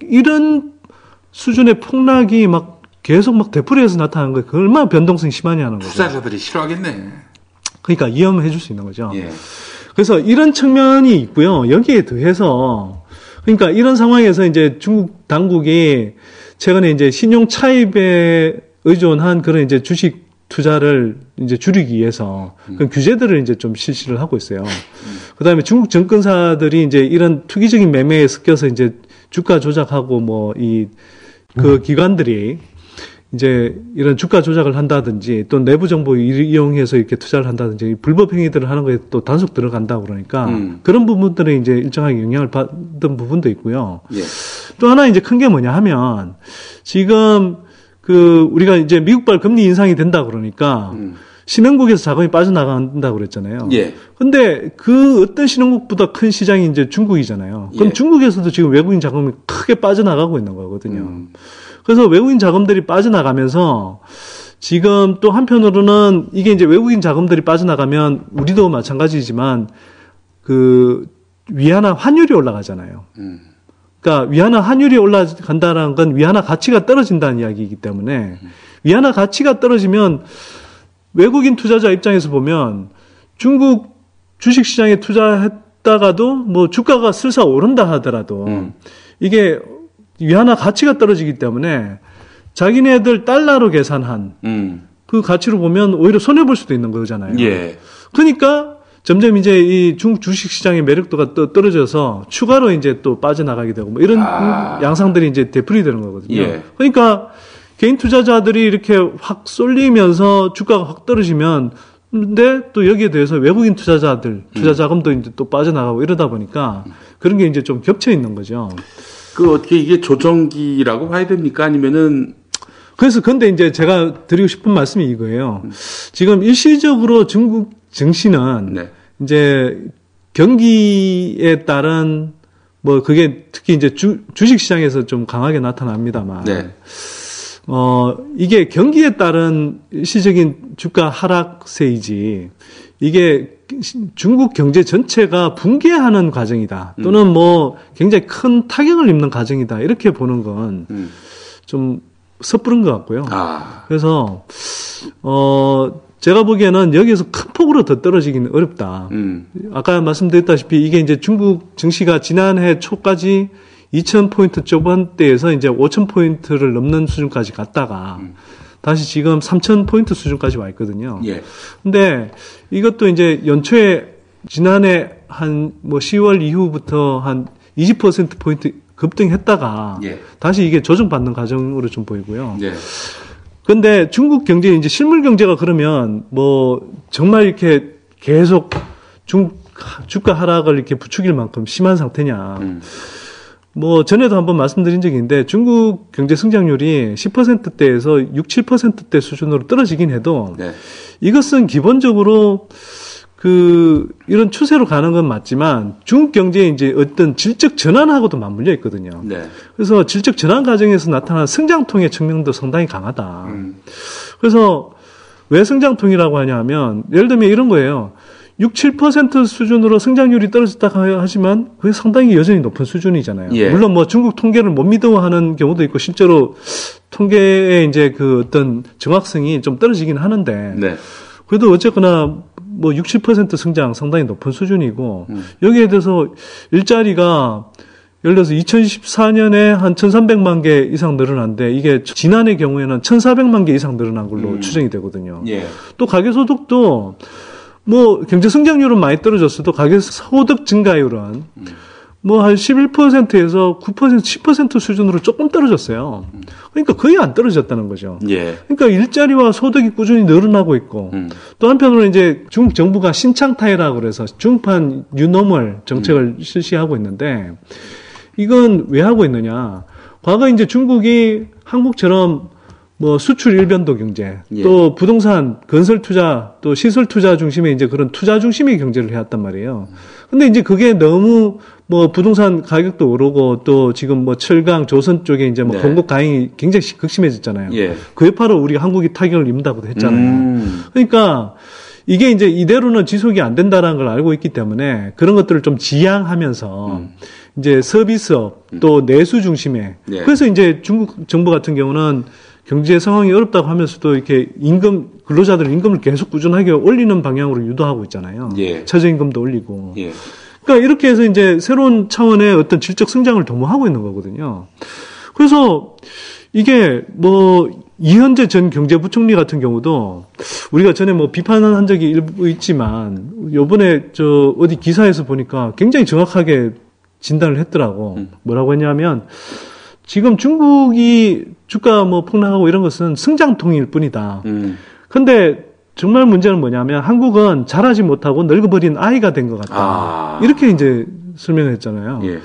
Speaker 2: 이런 수준의 폭락이 막 계속 막 되풀이해서 나타나는 거예요. 그 얼마나 변동성이 심하냐는 거죠.
Speaker 1: 투자자들이 싫어하겠네.
Speaker 2: 그러니까 위험해 줄 수 있는 거죠.
Speaker 1: 예.
Speaker 2: 그래서 이런 측면이 있고요. 여기에 더해서 그러니까 이런 상황에서 이제 중국 당국이 최근에 이제 신용 차입에 의존한 그런 이제 주식 투자를 이제 줄이기 위해서 그런 규제들을 이제 좀 실시를 하고 있어요. 그다음에 중국 증권사들이 이제 이런 투기적인 매매에 섞여서 이제 주가 조작하고 뭐 이 그 기관들이 이제 이런 주가 조작을 한다든지 또 내부 정보 이용해서 이렇게 투자를 한다든지 불법 행위들을 하는 거에 또 단속 들어간다 그러니까
Speaker 1: 음.
Speaker 2: 그런 부분들에 이제 일정하게 영향을 받은 부분도 있고요.
Speaker 1: 예.
Speaker 2: 또 하나 이제 큰 게 뭐냐 하면 지금 그 우리가 이제 미국발 금리 인상이 된다 그러니까
Speaker 1: 음.
Speaker 2: 신흥국에서 자금이 빠져나간다 그랬잖아요.
Speaker 1: 예.
Speaker 2: 근데 그 어떤 신흥국보다 큰 시장이 이제 중국이잖아요. 그럼
Speaker 1: 예.
Speaker 2: 중국에서도 지금 외국인 자금이 크게 빠져나가고 있는 거거든요.
Speaker 1: 음.
Speaker 2: 그래서 외국인 자금들이 빠져나가면서 지금 또 한편으로는 이게 이제 외국인 자금들이 빠져나가면 우리도 마찬가지지만 그 위안화 환율이 올라가잖아요.
Speaker 1: 음.
Speaker 2: 그러니까 위안화 환율이 올라간다는 건 위안화 가치가 떨어진다는 이야기이기 때문에 위안화 가치가 떨어지면 외국인 투자자 입장에서 보면 중국 주식 시장에 투자했다가도 뭐 주가가 슬슬 오른다 하더라도
Speaker 1: 음.
Speaker 2: 이게 위안화 가치가 떨어지기 때문에 자기네들 달러로 계산한
Speaker 1: 음.
Speaker 2: 그 가치로 보면 오히려 손해 볼 수도 있는 거잖아요.
Speaker 1: 예.
Speaker 2: 그러니까 점점 이제 이 중국 주식 시장의 매력도가 또 떨어져서 추가로 이제 또 빠져나가게 되고 뭐 이런
Speaker 1: 아.
Speaker 2: 양상들이 이제 되풀이 되는 거거든요.
Speaker 1: 예.
Speaker 2: 그러니까 개인 투자자들이 이렇게 확 쏠리면서 주가가 확 떨어지면 근데 또 여기에 대해서 외국인 투자자들 투자 자금도 이제 또 빠져나가고 이러다 보니까 그런 게 이제 좀 겹쳐 있는 거죠.
Speaker 1: 그 어떻게 이게 조정기라고 봐야 됩니까? 아니면은
Speaker 2: 그래서 근데 이제 제가 드리고 싶은 말씀이 이거예요. 지금 일시적으로 중국 증시는
Speaker 1: 네.
Speaker 2: 이제 경기에 따른 뭐 그게 특히 이제 주, 주식 시장에서 좀 강하게 나타납니다만
Speaker 1: 네.
Speaker 2: 어 이게 경기에 따른 일시적인 주가 하락세이지 이게 중국 경제 전체가 붕괴하는 과정이다 또는 뭐 굉장히 큰 타격을 입는 과정이다 이렇게 보는 건
Speaker 1: 음.
Speaker 2: 좀 섣부른 것 같고요.
Speaker 1: 아.
Speaker 2: 그래서 어 제가 보기에는 여기에서 큰 폭으로 더 떨어지기는 어렵다.
Speaker 1: 음.
Speaker 2: 아까 말씀드렸다시피 이게 이제 중국 증시가 지난해 초까지 2,000포인트 초반대에서 이제 5,000포인트를 넘는 수준까지 갔다가 다시 지금 3,000포인트 수준까지 와 있거든요.
Speaker 1: 예.
Speaker 2: 근데 이것도 이제 연초에 지난해 한 뭐 10월 이후부터 한 20% 포인트 급등했다가
Speaker 1: 예.
Speaker 2: 다시 이게 조정받는 과정으로 좀 보이고요.
Speaker 1: 예.
Speaker 2: 근데 중국 경제 이제 실물 경제가 그러면 뭐 정말 이렇게 계속 중 주가 하락을 이렇게 부추길 만큼 심한 상태냐.
Speaker 1: 음.
Speaker 2: 뭐 전에도 한번 말씀드린 적이 있는데 중국 경제 성장률이 10%대에서 6, 7%대 수준으로 떨어지긴 해도
Speaker 1: 네.
Speaker 2: 이것은 기본적으로 그 이런 추세로 가는 건 맞지만 중국 경제의 이제 어떤 질적 전환하고도 맞물려 있거든요.
Speaker 1: 네.
Speaker 2: 그래서 질적 전환 과정에서 나타난 성장통의 측면도 상당히 강하다.
Speaker 1: 음.
Speaker 2: 그래서 왜 성장통이라고 하냐 하면 예를 들면 이런 거예요. 6, 7% 수준으로 성장률이 떨어졌다 하지만 그게 상당히 여전히 높은 수준이잖아요.
Speaker 1: 예.
Speaker 2: 물론 뭐 중국 통계를 못 믿어하는 경우도 있고 실제로 통계의 이제 그 어떤 정확성이 좀 떨어지긴 하는데
Speaker 1: 네.
Speaker 2: 그래도 어쨌거나 뭐 6, 7% 성장 상당히 높은 수준이고
Speaker 1: 음.
Speaker 2: 여기에 대해서 일자리가 예를 들어서 2014년에 한 1,300만 개 이상 늘어난데 이게 지난해 경우에는 1,400만 개 이상 늘어난 걸로
Speaker 1: 음.
Speaker 2: 추정이 되거든요.
Speaker 1: 예.
Speaker 2: 또 가계 소득도 뭐 경제 성장률은 많이 떨어졌어도 가계 소득 증가율은 뭐한 11%에서 9% 10% 수준으로 조금 떨어졌어요. 그러니까 거의 안 떨어졌다는 거죠.
Speaker 1: 예.
Speaker 2: 그러니까 일자리와 소득이 꾸준히 늘어나고 있고
Speaker 1: 음.
Speaker 2: 또 한편으로 이제 중국 정부가 신창타이라고 그래서 중판 뉴노멀 정책을 실시하고 있는데 이건 왜 하고 있느냐? 과거 이제 중국이 한국처럼 뭐 수출 일변도 경제,
Speaker 1: 예.
Speaker 2: 또 부동산, 건설 투자, 또 시설 투자 중심의 이제 그런 투자 중심의 경제를 해왔단 말이에요. 근데 이제 그게 너무 뭐 부동산 가격도 오르고 또 지금 뭐 철강, 조선 쪽에 이제 뭐
Speaker 1: 네.
Speaker 2: 공급 가행이 굉장히 극심해졌잖아요.
Speaker 1: 예.
Speaker 2: 그 여파로 우리가 한국이 타격을 입는다고도 했잖아요.
Speaker 1: 음.
Speaker 2: 그러니까 이게 이제 이대로는 지속이 안 된다는 걸 알고 있기 때문에 그런 것들을 좀 지양하면서 이제 서비스업 또 내수 중심의
Speaker 1: 네.
Speaker 2: 그래서 이제 중국 정부 같은 경우는 경제 상황이 어렵다고 하면서도 이렇게 임금 근로자들 임금을 계속 꾸준하게 올리는 방향으로 유도하고 있잖아요.
Speaker 1: 예.
Speaker 2: 최저임금도 올리고.
Speaker 1: 예.
Speaker 2: 그러니까 이렇게 해서 이제 새로운 차원의 어떤 질적 성장을 도모하고 있는 거거든요. 그래서 이게 뭐 이현재 전 경제부총리 같은 경우도 우리가 전에 뭐 비판을 한 적이 일부 있지만 요번에 저 어디 기사에서 보니까 굉장히 정확하게 진단을 했더라고.
Speaker 1: 음.
Speaker 2: 뭐라고 했냐면 지금 중국이 주가 뭐 폭락하고 이런 것은 성장통일 뿐이다.
Speaker 1: 음.
Speaker 2: 근데 정말 문제는 뭐냐면 한국은 자라지 못하고 늙어버린 아이가 된 것 같다.
Speaker 1: 아.
Speaker 2: 이렇게 이제 설명했잖아요.
Speaker 1: 예.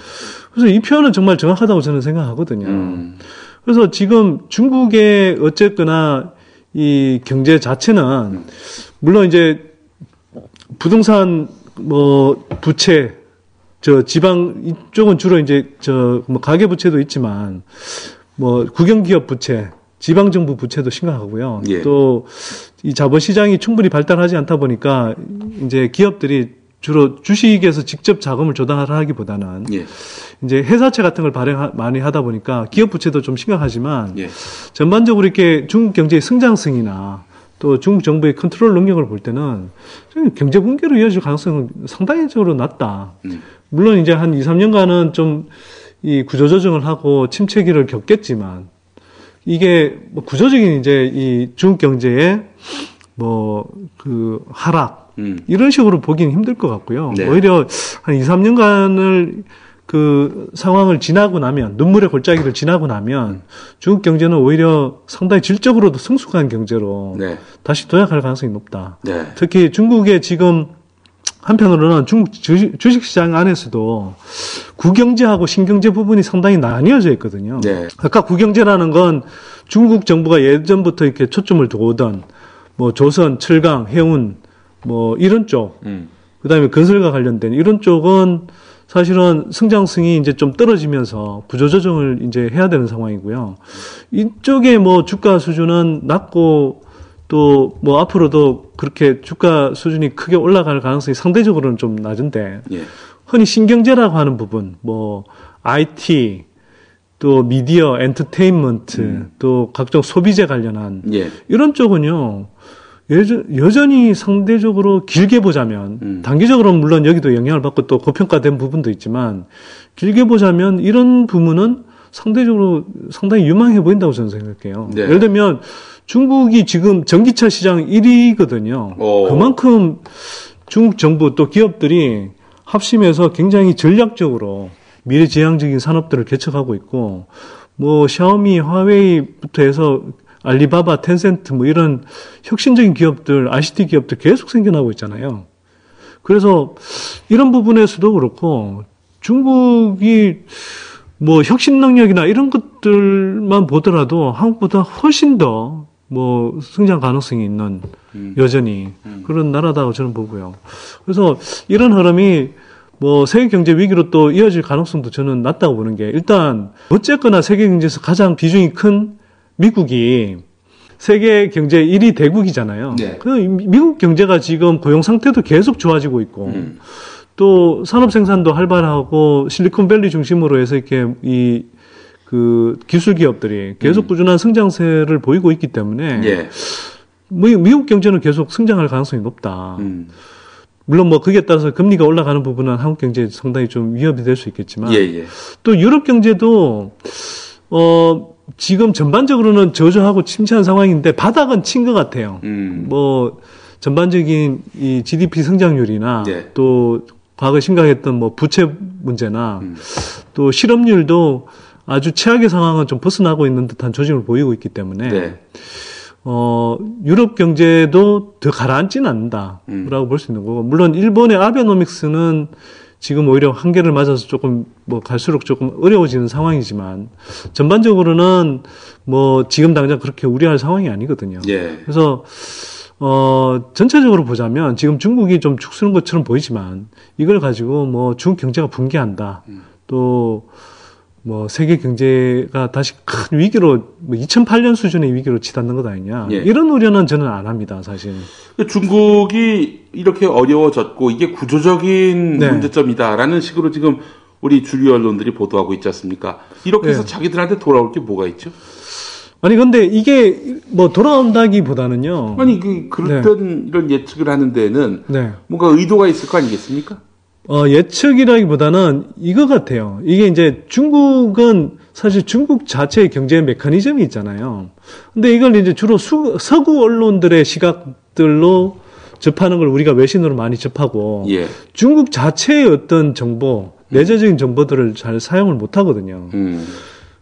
Speaker 2: 그래서 이 표현은 정말 정확하다고 저는 생각하거든요.
Speaker 1: 음.
Speaker 2: 그래서 지금 중국의 어쨌거나 이 경제 자체는 물론 이제 부동산 뭐 부채 저 지방 이쪽은 주로 이제 저 뭐 가계 부채도 있지만 뭐 국영 기업 부채 지방 정부 부채도 심각하고요.
Speaker 1: 예.
Speaker 2: 또이 자본 시장이 충분히 발달하지 않다 보니까 이제 기업들이 주로 주식에서 직접 자금을 조달하기보다는
Speaker 1: 예.
Speaker 2: 이제 회사채 같은 걸 발행 많이 하다 보니까 기업 부채도 좀 심각하지만
Speaker 1: 예.
Speaker 2: 전반적으로 이렇게 중국 경제의 성장성이나 또 중국 정부의 컨트롤 능력을 볼 때는 좀 경제 붕괴로 이어질 가능성은 상당히적으로 낮다.
Speaker 1: 음.
Speaker 2: 물론 이제 한 2, 3년간은 좀 이 구조조정을 하고 침체기를 겪겠지만 이게 뭐 구조적인 이제 이 중국 경제의 뭐 그 하락
Speaker 1: 음.
Speaker 2: 이런 식으로 보기는 힘들 것 같고요.
Speaker 1: 네.
Speaker 2: 오히려 한 2, 3년간을 그 상황을 지나고 나면 눈물의 골짜기를 지나고 나면 중국 경제는 오히려 상당히 질적으로도 성숙한 경제로
Speaker 1: 네.
Speaker 2: 다시 도약할 가능성이 높다.
Speaker 1: 네.
Speaker 2: 특히 중국의 지금 한편으로는 중국 주식, 주식 시장 안에서도 구경제하고 신경제 부분이 상당히 나뉘어져 있거든요.
Speaker 1: 네.
Speaker 2: 아까 구경제라는 건 중국 정부가 예전부터 이렇게 초점을 두고던 뭐 조선, 철강, 해운 뭐 이런 쪽,
Speaker 1: 음.
Speaker 2: 그다음에 건설과 관련된 이런 쪽은 사실은 성장성이 이제 좀 떨어지면서 구조조정을 이제 해야 되는 상황이고요. 이쪽에 뭐 주가 수준은 낮고 또 뭐 앞으로도 그렇게 주가 수준이 크게 올라갈 가능성이 상대적으로는 좀 낮은데
Speaker 1: 예.
Speaker 2: 흔히 신경제라고 하는 부분, 뭐 IT, 또 미디어, 엔터테인먼트, 또 각종 소비재 관련한
Speaker 1: 예.
Speaker 2: 이런 쪽은요. 여전, 여전 히 상대적으로 길게 보자면
Speaker 1: 음.
Speaker 2: 단기적으로 는 물론 여기도 영향을 받고 또 고평가된 부분도 있지만 길게 보자면 이런 부분은 상대적으로 상당히 유망해 보인다고 저는 생각해요.
Speaker 1: 네.
Speaker 2: 예를 들면 중국이 지금 전기차 시장 1위거든요.
Speaker 1: 오.
Speaker 2: 그만큼 중국 정부 또 기업들이 합심해서 굉장히 전략적으로 미래지향적인 산업들을 개척하고 있고 뭐 샤오미, 화웨이부터 해서 알리바바, 텐센트 뭐 이런 혁신적인 기업들, ICT 기업들 계속 생겨나고 있잖아요. 그래서 이런 부분에서도 그렇고 중국이 뭐 혁신 능력이나 이런 것들만 보더라도 한국보다 훨씬 더 뭐 성장 가능성이 있는 여전히 그런 나라다고 저는 보고요. 그래서 이런 흐름이 뭐 세계 경제 위기로 또 이어질 가능성도 저는 낮다고 보는 게 일단 어쨌거나 세계 경제에서 가장 비중이 큰 미국이 세계 경제 1위 대국이잖아요.
Speaker 1: 네.
Speaker 2: 그 미국 경제가 지금 고용 상태도 계속 좋아지고 있고
Speaker 1: 음.
Speaker 2: 또 산업 생산도 활발하고 실리콘밸리 중심으로 해서 이렇게 이 그 기술 기업들이 계속 꾸준한 성장세를 보이고 있기 때문에
Speaker 1: 음. 예.
Speaker 2: 뭐 미국 경제는 계속 성장할 가능성이 높다.
Speaker 1: 음.
Speaker 2: 물론 뭐 그에 따라서 금리가 올라가는 부분은 한국 경제에 상당히 좀 위협이 될 수 있겠지만
Speaker 1: 예, 예.
Speaker 2: 또 유럽 경제도 어 지금 전반적으로는 저조하고 침체한 상황인데 바닥은 친 것 같아요.
Speaker 1: 음.
Speaker 2: 뭐 전반적인 이 GDP 성장률이나
Speaker 1: 네.
Speaker 2: 또 과거 에 심각했던 뭐 부채 문제나
Speaker 1: 음.
Speaker 2: 또 실업률도 아주 최악의 상황은 좀 벗어나고 있는 듯한 조짐을 보이고 있기 때문에
Speaker 1: 네.
Speaker 2: 어, 유럽 경제도 더 가라앉지는 않는다라고
Speaker 1: 음.
Speaker 2: 볼수 있는 거고, 물론 일본의 아베노믹스는 지금 오히려 한계를 맞아서 조금 뭐 갈수록 조금 어려워지는 상황이지만, 전반적으로는 뭐 지금 당장 그렇게 우려할 상황이 아니거든요.
Speaker 1: 예.
Speaker 2: 그래서 어 전체적으로 보자면 지금 중국이 좀 죽쓰는 것처럼 보이지만 이걸 가지고 뭐 중국 경제가 붕괴한다. 또 뭐 세계 경제가 다시 큰 위기로 뭐 2008년 수준의 위기로 치닫는 것 아니냐.
Speaker 1: 예.
Speaker 2: 이런 우려는 저는 안 합니다, 사실.
Speaker 1: 중국이 이렇게 어려워졌고 이게 구조적인
Speaker 2: 네.
Speaker 1: 문제점이다라는 식으로 지금 우리 주류 언론들이 보도하고 있지 않습니까? 이렇게 해서
Speaker 2: 네.
Speaker 1: 자기들한테 돌아올 게 뭐가 있죠?
Speaker 2: 아니 근데 이게 뭐 돌아온다기보다는요.
Speaker 1: 아니 그 그런 이런 예측을 하는 데는
Speaker 2: 네.
Speaker 1: 뭔가 의도가 있을 거 아니겠습니까?
Speaker 2: 어, 예측이라기보다는 이거 같아요. 이게 이제 중국은 사실 중국 자체의 경제 메커니즘이 있잖아요. 근데 이걸 이제 주로 수, 서구 언론들의 시각들로 접하는 걸 우리가 외신으로 많이 접하고
Speaker 1: 예.
Speaker 2: 중국 자체의 어떤 정보, 내재적인 정보들을 잘 사용을 못 하거든요.
Speaker 1: 음.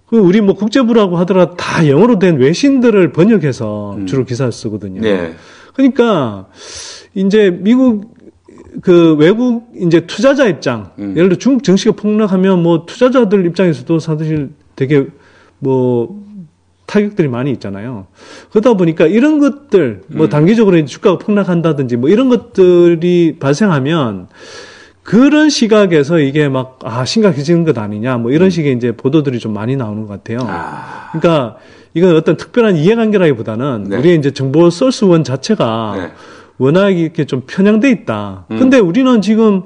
Speaker 2: 그 우리 뭐 국제부라고 하더라도 다 영어로 된 외신들을 번역해서 주로 기사를 쓰거든요.
Speaker 1: 네.
Speaker 2: 그러니까 이제 미국 그 외국 이제 투자자 입장,
Speaker 1: 음.
Speaker 2: 예를 들어 중국 증시가 폭락하면 뭐 투자자들 입장에서도 사실 되게 뭐 타격들이 많이 있잖아요. 그러다 보니까 이런 것들, 뭐
Speaker 1: 음.
Speaker 2: 단기적으로 이제 주가가 폭락한다든지 뭐 이런 것들이 발생하면 그런 시각에서 이게 막, 아, 심각해지는 것 아니냐, 뭐 이런 식의 이제 보도들이 좀 많이 나오는 것 같아요.
Speaker 1: 음. 아.
Speaker 2: 그러니까 이건 어떤 특별한 이해관계라기보다는
Speaker 1: 네.
Speaker 2: 우리의 이제 정보 소스원 자체가
Speaker 1: 네.
Speaker 2: 워낙 이렇게 좀 편향돼 있다.
Speaker 1: 음.
Speaker 2: 근데 우리는 지금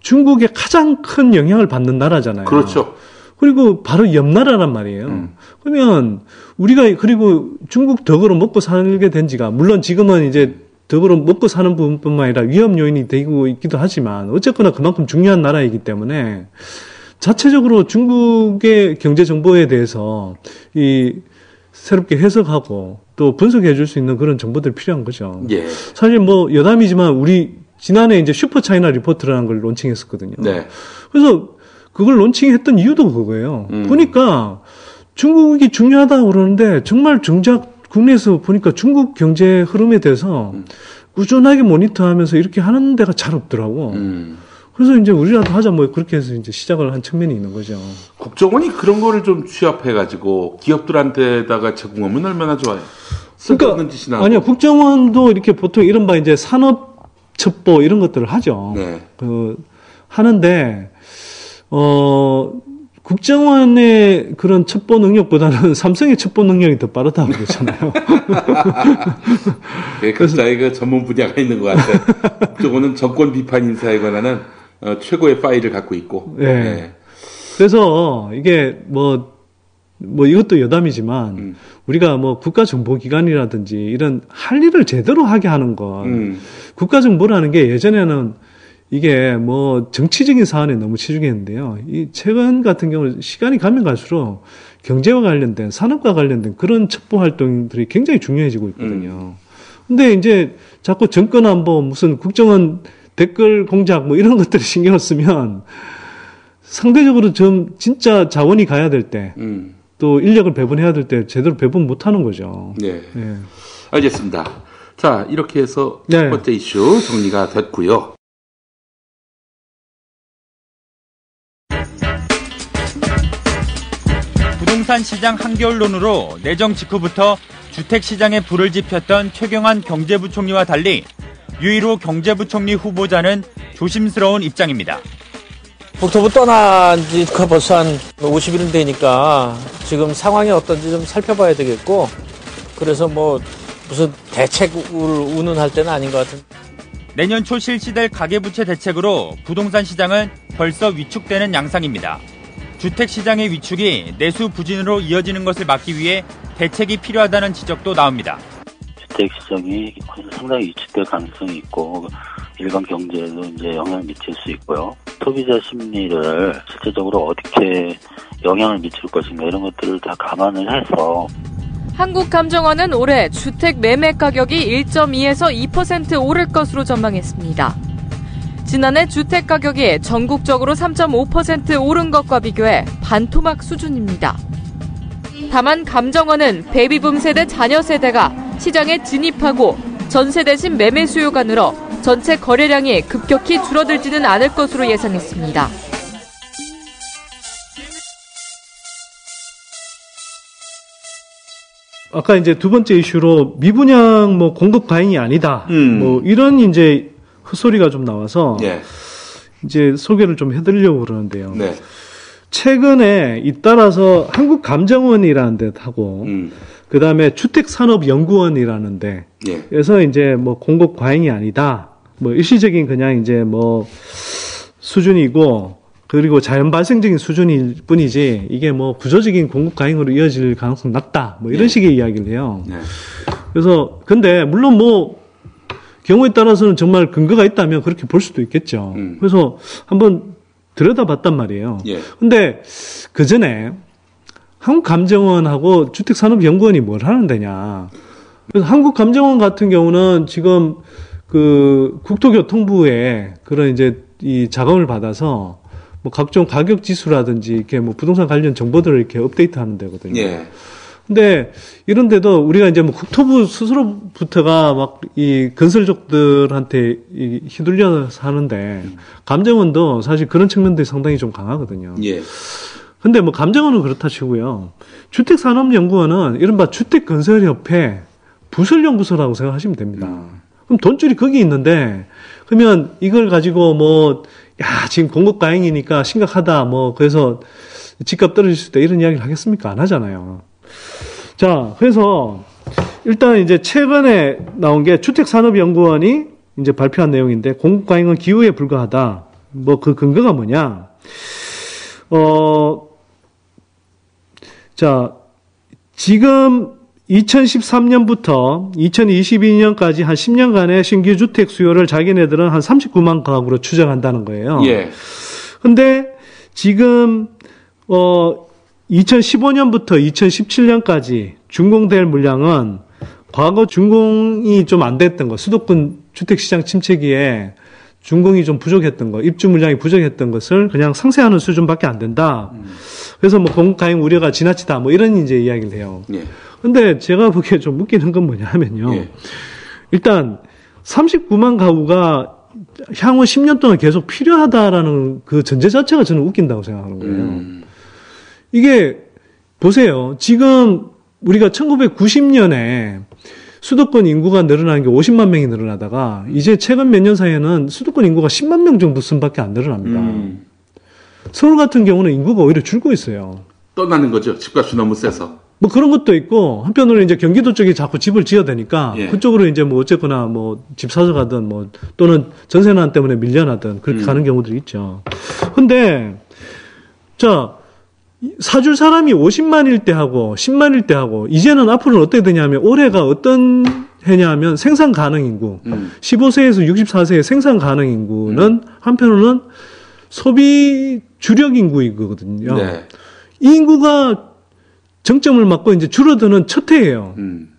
Speaker 2: 중국의 가장 큰 영향을 받는 나라잖아요.
Speaker 1: 그렇죠.
Speaker 2: 그리고 바로 옆 나라란 말이에요.
Speaker 1: 음.
Speaker 2: 그러면 우리가 그리고 중국 덕으로 먹고 살게 된 지가 물론 지금은 이제 덕으로 먹고 사는 부분뿐만 아니라 위험 요인이 되고 있기도 하지만 어쨌거나 그만큼 중요한 나라이기 때문에 자체적으로 중국의 경제 정보에 대해서 이 새롭게 해석하고 또 분석해 줄 수 있는 그런 정보들이 필요한 거죠.
Speaker 1: 예.
Speaker 2: 사실 뭐 여담이지만 우리 지난해 이제 슈퍼 차이나 리포트라는 걸 론칭했었거든요.
Speaker 1: 네.
Speaker 2: 그래서 그걸 론칭했던 이유도 그거예요.
Speaker 1: 음.
Speaker 2: 보니까 중국이 중요하다고 그러는데 정말 정작 국내에서 보니까 중국 경제 흐름에 대해서
Speaker 1: 음.
Speaker 2: 꾸준하게 모니터하면서 이렇게 하는 데가 잘 없더라고.
Speaker 1: 음.
Speaker 2: 그래서 이제 우리라도 하자 뭐 그렇게 해서 이제 시작을 한 측면이 있는 거죠.
Speaker 1: 국정원이 그런 거를 좀 취합해가지고 기업들한테다가 제공하면 얼마나 좋아요.
Speaker 2: 그러니까. 아니요 국정원도 이렇게 보통 이른바 이제 산업 첩보 이런 것들을 하죠.
Speaker 1: 네.
Speaker 2: 그 하는데 어 국정원의 그런 첩보 능력보다는 삼성의 첩보 능력이 더 빠르다고 그러잖아요.
Speaker 1: 예, 각자의 그 전문 분야가 있는 것 같아요. 국정원은 정권 비판 인사에 관한 어, 최고의 파일을 갖고 있고.
Speaker 2: 네. 그래서 이게 뭐, 뭐 이것도 여담이지만
Speaker 1: 음.
Speaker 2: 우리가 뭐 국가정보기관이라든지 이런 할 일을 제대로 하게 하는 것.
Speaker 1: 음.
Speaker 2: 국가정보라는 게 예전에는 이게 뭐 정치적인 사안에 너무 치중했는데요. 이 최근 같은 경우는 시간이 가면 갈수록 경제와 관련된 산업과 관련된 그런 첩보 활동들이 굉장히 중요해지고 있거든요. 근데 이제 자꾸 정권 안보 무슨 국정원 댓글 공작 뭐 이런 것들을 신경을 쓰면 상대적으로 좀 진짜 자원이 가야 될때또
Speaker 1: 음.
Speaker 2: 인력을 배분해야 될 때 제대로 배분 못 하는 거죠.
Speaker 1: 네.
Speaker 2: 예.
Speaker 1: 알겠습니다. 자, 이렇게 해서
Speaker 2: 네.
Speaker 1: 첫 번째 이슈 정리가 됐고요.
Speaker 9: 부동산 시장 한겨울론으로 내정 직후부터 주택 시장에 불을 지폈던 최경환 경제부총리와 달리 유일호 경제부총리 후보자는 조심스러운 입장입니다.
Speaker 10: 국토부 떠난 지가 벌써 한 50일 되니까 지금 상황이 어떤지 좀 살펴봐야 되겠고 그래서 뭐 무슨 대책을 운운할 때는 아닌 것 같은.
Speaker 9: 내년 초 실시될 가계부채 대책으로 부동산 시장은 벌써 위축되는 양상입니다. 주택 시장의 위축이 내수 부진으로 이어지는 것을 막기 위해 대책이 필요하다는 지적도 나옵니다.
Speaker 11: 주택 시장이 상당히 위축될 가능성이 있고 일반 경제에도 이제 영향을 미칠 수 있고요. 소비자 심리를 실제적으로 어떻게 영향을 미칠 것인가 이런 것들을 다 감안을 해서
Speaker 12: 한국감정원은 올해 주택 매매 가격이 1.2에서 2% 오를 것으로 전망했습니다. 지난해 주택 가격이 전국적으로 3.5% 오른 것과 비교해 반토막 수준입니다. 다만 감정원은 베이비붐 세대 자녀 세대가 시장에 진입하고 전세 대신 매매 수요가 늘어 전체 거래량이 급격히 줄어들지는 않을 것으로 예상했습니다.
Speaker 2: 아까 이제 두 번째 이슈로 미분양 뭐 공급 과잉이 아니다.
Speaker 1: 음.
Speaker 2: 뭐 이런 이제 헛소리가 좀 나와서
Speaker 1: 예.
Speaker 2: 이제 소개를 좀 해드리려고 그러는데요.
Speaker 1: 네.
Speaker 2: 최근에 잇따라서 한국감정원이라는 데 하고
Speaker 1: 음.
Speaker 2: 그 다음에 주택산업연구원이라는
Speaker 1: 예.
Speaker 2: 데에서 이제 뭐 공급 과잉이 아니다. 뭐 일시적인 그냥 이제 뭐 수준이고 그리고 자연 발생적인 수준일 뿐이지 이게 뭐 구조적인 공급 과잉으로 이어질 가능성 낮다. 뭐 이런
Speaker 1: 네.
Speaker 2: 식의 이야기를 해요.
Speaker 1: 네.
Speaker 2: 그래서 근데 물론 뭐 경우에 따라서는 정말 근거가 있다면 그렇게 볼 수도 있겠죠.
Speaker 1: 음.
Speaker 2: 그래서 한번 들여다봤단 말이에요.
Speaker 1: 예.
Speaker 2: 근데 그 전에 한국감정원하고 주택산업연구원이 뭘 하는 데냐. 그래서 한국감정원 같은 경우는 지금 그 국토교통부에 그런 이제 이 자금을 받아서 뭐 각종 가격 지수라든지 이렇게 뭐 부동산 관련 정보들을 이렇게 업데이트 하는 데거든요.
Speaker 1: 예.
Speaker 2: 근데 이런데도 우리가 이제 뭐 국토부 스스로부터가 막 이 건설족들한테 이 휘둘려서 하는데 감정원도 사실 그런 측면들이 상당히 좀 강하거든요.
Speaker 1: 예.
Speaker 2: 근데 뭐 감정원은 그렇다 치고요. 주택산업연구원은 이른바 주택건설협회 부설연구소라고 생각하시면 됩니다. 그럼 돈줄이 거기 있는데 그러면 이걸 가지고 뭐 야, 지금 공급 과잉이니까 심각하다. 뭐 그래서 집값 떨어질 수 있다. 이런 이야기를 하겠습니까? 안 하잖아요. 자, 그래서 일단 이제 최근에 나온 게 주택산업연구원이 이제 발표한 내용인데 공급 과잉은 기후에 불과하다. 뭐 그 근거가 뭐냐? 어, 자, 지금 2013년부터 2022년까지 한 10년간의 신규 주택 수요를 자기네들은 한 39만 가구로 추정한다는 거예요.
Speaker 1: 예.
Speaker 2: 근데 지금 어 2015년부터 2017년까지 준공될 물량은 과거 준공이 좀 안 됐던 거, 수도권 주택 시장 침체기에 준공이 좀 부족했던 거, 입주 물량이 부족했던 것을 그냥 상쇄하는 수준밖에 안 된다. 그래서 뭐 공급 가행 우려가 지나치다, 뭐 이런 이제 이야기를 해요.
Speaker 1: 예.
Speaker 2: 근데 제가 보기에 좀 웃기는 건 뭐냐 하면요.
Speaker 1: 예.
Speaker 2: 일단 39만 가구가 향후 10년 동안 계속 필요하다라는 그 전제 자체가 저는 웃긴다고 생각하는 거예요.
Speaker 1: 음.
Speaker 2: 이게 보세요. 지금 우리가 1990년에 수도권 인구가 늘어나는 게 50만 명이 늘어나다가 이제 최근 몇 년 사이에는 수도권 인구가 10만 명 정도 수밖에 안 늘어납니다.
Speaker 1: 음.
Speaker 2: 서울 같은 경우는 인구가 오히려 줄고 있어요.
Speaker 1: 떠나는 거죠. 집값이 너무 세서.
Speaker 2: 뭐 그런 것도 있고 한편으로 이제 경기도 쪽에 자꾸 집을 지어야 되니까
Speaker 1: 예.
Speaker 2: 그쪽으로 이제 뭐 어쨌거나 뭐 집 사서 가든 뭐 또는 전세난 때문에 밀려나든 그렇게
Speaker 1: 음.
Speaker 2: 가는 경우들이 있죠. 근데 자 사줄 사람이 50만일 때 하고 10만일 때 하고 이제는 앞으로는 어떻게 되냐면 올해가 어떤 해냐면 생산 가능 인구
Speaker 1: 음.
Speaker 2: 15세에서 64세의 생산 가능 인구는 한편으로는 소비 주력 인구이거든요.
Speaker 1: 네.
Speaker 2: 이 인구가 정점을 맞고 이제 줄어드는 첫 해예요.
Speaker 1: 음.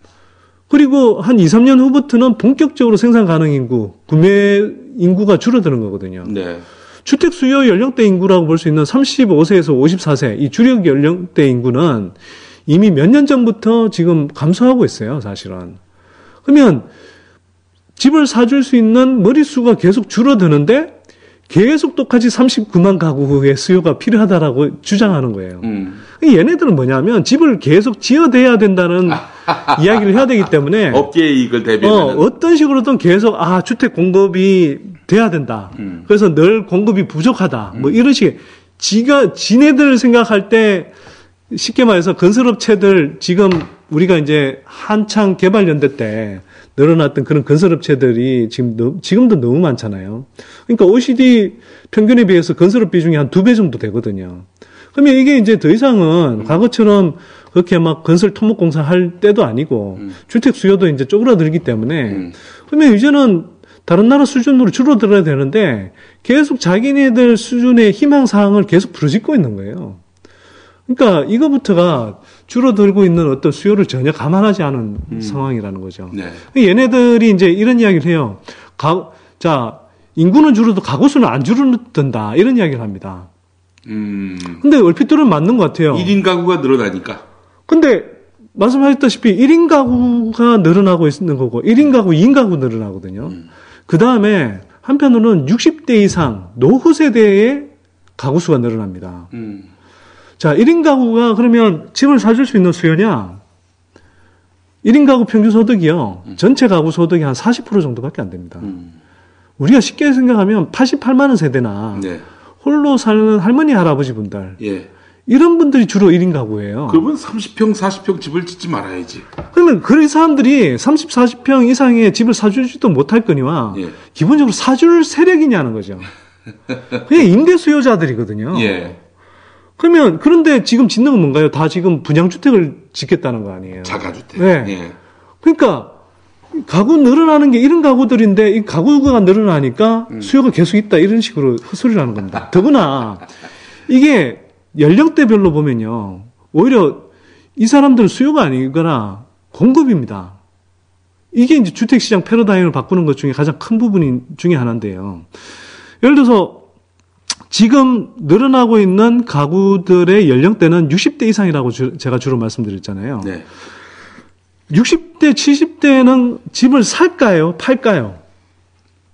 Speaker 2: 그리고 한 2, 3년 후부터는 본격적으로 생산 가능 인구, 구매 인구가 줄어드는 거거든요.
Speaker 1: 네.
Speaker 2: 주택 수요 연령대 인구라고 볼 수 있는 35세에서 54세 이 주력 연령대 인구는 이미 몇 년 전부터 지금 감소하고 있어요, 사실은. 그러면 집을 사줄 수 있는 머릿수가 계속 줄어드는데 계속 똑같이 39만 가구의 수요가 필요하다라고 주장하는 거예요.
Speaker 1: 음.
Speaker 2: 얘네들은 뭐냐면 집을 계속 지어대야 된다는 이야기를 해야 되기 때문에
Speaker 1: 업계의 이익을
Speaker 2: 어,
Speaker 1: 대비하는.
Speaker 2: 어 떤 식으로든 계속 아 주택 공급이 돼야 된다.
Speaker 1: 음.
Speaker 2: 그래서 늘 공급이 부족하다. 뭐 이런 식의 지가 지네들 생각할 때 쉽게 말해서 건설업체들 지금 우리가 이제 한창 개발 연대 때 늘어났던 그런 건설업체들이 지금 너- 지금도 너무 많잖아요. 그러니까 OECD 평균에 비해서 건설업 비중이 한 두 배 정도 되거든요. 그러면 이게 이제 더 이상은 과거처럼 그렇게 막 건설 토목 공사 할 때도 아니고 주택 수요도 이제 쪼그라들기 때문에 그러면 이제는 다른 나라 수준으로 줄어들어야 되는데 계속 자기네들 수준의 희망 사항을 계속 부르짖고 있는 거예요. 그러니까 이거부터가 줄어들고 있는 어떤 수요를 전혀 감안하지 않은 상황이라는 거죠.
Speaker 1: 네.
Speaker 2: 얘네들이 이제 이런 이야기를 해요. 가, 자, 인구는 줄어도 가구 수는 안 줄어든다. 이런 이야기를 합니다.
Speaker 1: 음.
Speaker 2: 근데 얼핏 들으면 맞는 것 같아요.
Speaker 1: 1인 가구가 늘어나니까.
Speaker 2: 근데 말씀하셨다시피 1인 가구가 늘어나고 있는 거고 1인 가구, 2인 가구 늘어나거든요. 그 다음에 한편으로는 60대 이상 노후 세대의 가구 수가 늘어납니다.
Speaker 1: 음.
Speaker 2: 자, 1인 가구가 그러면 집을 사줄 수 있는 수요냐? 1인 가구 평균 소득이요. 전체 가구 소득이 한 40% 정도밖에 안 됩니다. 우리가 쉽게 생각하면 88만 원 세대나
Speaker 1: 네.
Speaker 2: 홀로 사는 할머니 할아버지 분들
Speaker 1: 예.
Speaker 2: 이런 분들이 주로 1인 가구예요.
Speaker 1: 그러면 30평, 40평 집을 짓지 말아야지.
Speaker 2: 그러면 그런 사람들이 30, 40평 이상의 집을 사주지도 못할 거니와
Speaker 1: 예.
Speaker 2: 기본적으로 사줄 세력이냐는 거죠. 그냥 임대 수요자들이거든요.
Speaker 1: 예.
Speaker 2: 그러면 그런데 지금 짓는 건 뭔가요? 다 지금 분양주택을 짓겠다는 거 아니에요?
Speaker 1: 자가주택.
Speaker 2: 네.
Speaker 1: 예.
Speaker 2: 그러니까 가구 늘어나는 게 이런 가구들인데 이 가구가 늘어나니까 수요가 계속 있다 이런 식으로 헛소리를 하는 겁니다. 더구나 이게 연령대별로 보면요. 오히려 이 사람들은 수요가 아니거나 공급입니다. 이게 이제 주택시장 패러다임을 바꾸는 것 중에 가장 큰 부분인 중에 하나인데요. 예를 들어서 지금 늘어나고 있는 가구들의 연령대는 60대 이상이라고 주- 제가 주로 말씀드렸잖아요.
Speaker 1: 네.
Speaker 2: 60대, 70대는 집을 살까요? 팔까요?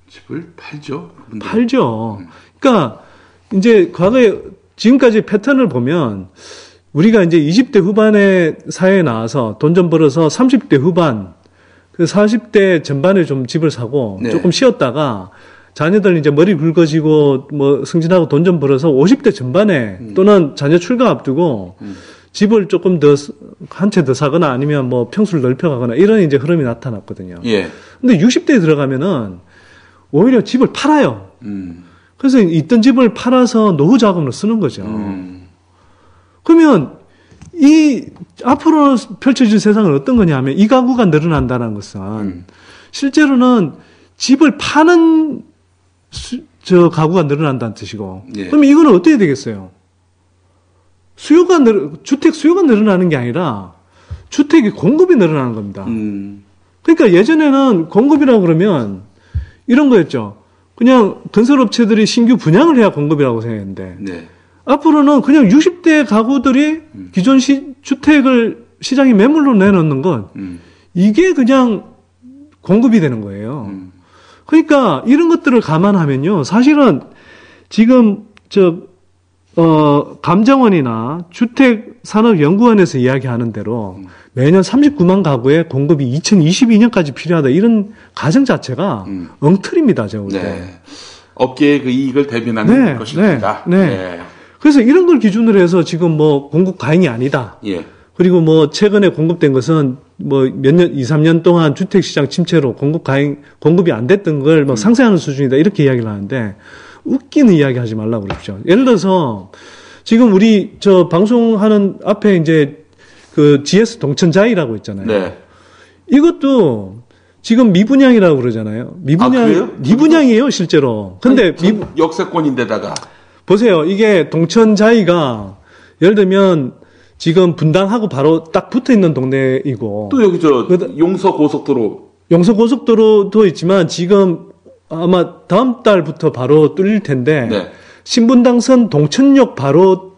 Speaker 1: 집을 팔죠. 그분들은.
Speaker 2: 팔죠. 그러니까 이제 과거에 지금까지 패턴을 보면 우리가 이제 20대 후반에 사회에 나와서 돈 좀 벌어서 30대 후반, 그 40대 전반에 좀 집을 사고
Speaker 1: 네.
Speaker 2: 조금 쉬었다가 자녀들 이제 머리 굵어지고 뭐 승진하고 돈 좀 벌어서 50대 전반에
Speaker 1: 음.
Speaker 2: 또는 자녀 출가 앞두고 집을 조금 더 한 채 더 사거나 아니면 뭐 평수를 넓혀가거나 이런 이제 흐름이 나타났거든요.
Speaker 1: 예.
Speaker 2: 근데 60대에 들어가면은 오히려 집을 팔아요.
Speaker 1: 음.
Speaker 2: 그래서 있던 집을 팔아서 노후 자금으로 쓰는 거죠.
Speaker 1: 음.
Speaker 2: 그러면 이 앞으로 펼쳐질 세상은 어떤 거냐 하면 이 가구가 늘어난다는 것은
Speaker 1: 음.
Speaker 2: 실제로는 집을 파는 수- 저 가구가 늘어난다는 뜻이고
Speaker 1: 예.
Speaker 2: 그러면 이거는 어떻게 되겠어요? 수요가 늘 주택 수요가 늘어나는 게 아니라 주택의 공급이 늘어나는 겁니다.
Speaker 1: 음.
Speaker 2: 그러니까 예전에는 공급이라고 그러면 이런 거였죠. 그냥 건설업체들이 신규 분양을 해야 공급이라고 생각했는데
Speaker 1: 네.
Speaker 2: 앞으로는 그냥 60대 가구들이 기존 시, 주택을 시장에 매물로 내놓는 건
Speaker 1: 음.
Speaker 2: 이게 그냥 공급이 되는 거예요. 그러니까 이런 것들을 감안하면요. 사실은 지금 저, 어, 감정원이나 주택산업연구원에서 이야기하는 대로 매년 39만 가구의 공급이 2022년까지 필요하다. 이런 가정 자체가 엉터리입니다. 제가 볼 때.
Speaker 1: 네. 업계의 그 이익을 대변하는
Speaker 2: 네,
Speaker 1: 것입니다.
Speaker 2: 네, 네. 그래서 이런 걸 기준으로 해서 지금 뭐 공급 과잉이 아니다.
Speaker 1: 예.
Speaker 2: 그리고 뭐 최근에 공급된 것은 뭐 몇 년, 2, 3년 동안 주택시장 침체로 공급 과잉, 공급이 안 됐던 걸뭐 상쇄하는 수준이다. 이렇게 이야기를 하는데 웃기는 이야기 하지 말라고 그러십시오. 예를 들어서 지금 우리 저 방송하는 앞에 이제 그 GS 동천자이라고 있잖아요.
Speaker 1: 네.
Speaker 2: 이것도 지금 미분양이라고 그러잖아요. 미분양,
Speaker 1: 아, 그래요?
Speaker 2: 미분양이에요, 실제로. 근데 미,
Speaker 1: 역세권인데다가
Speaker 2: 보세요. 이게 동천자이가 예를 들면 지금 분당하고 바로 딱 붙어 있는 동네이고
Speaker 1: 또 여기 저 용서 고속도로
Speaker 2: 용서 고속도로도 있지만 지금 아마 다음 달부터 바로 뚫릴 텐데
Speaker 1: 네.
Speaker 2: 신분당선 동천역 바로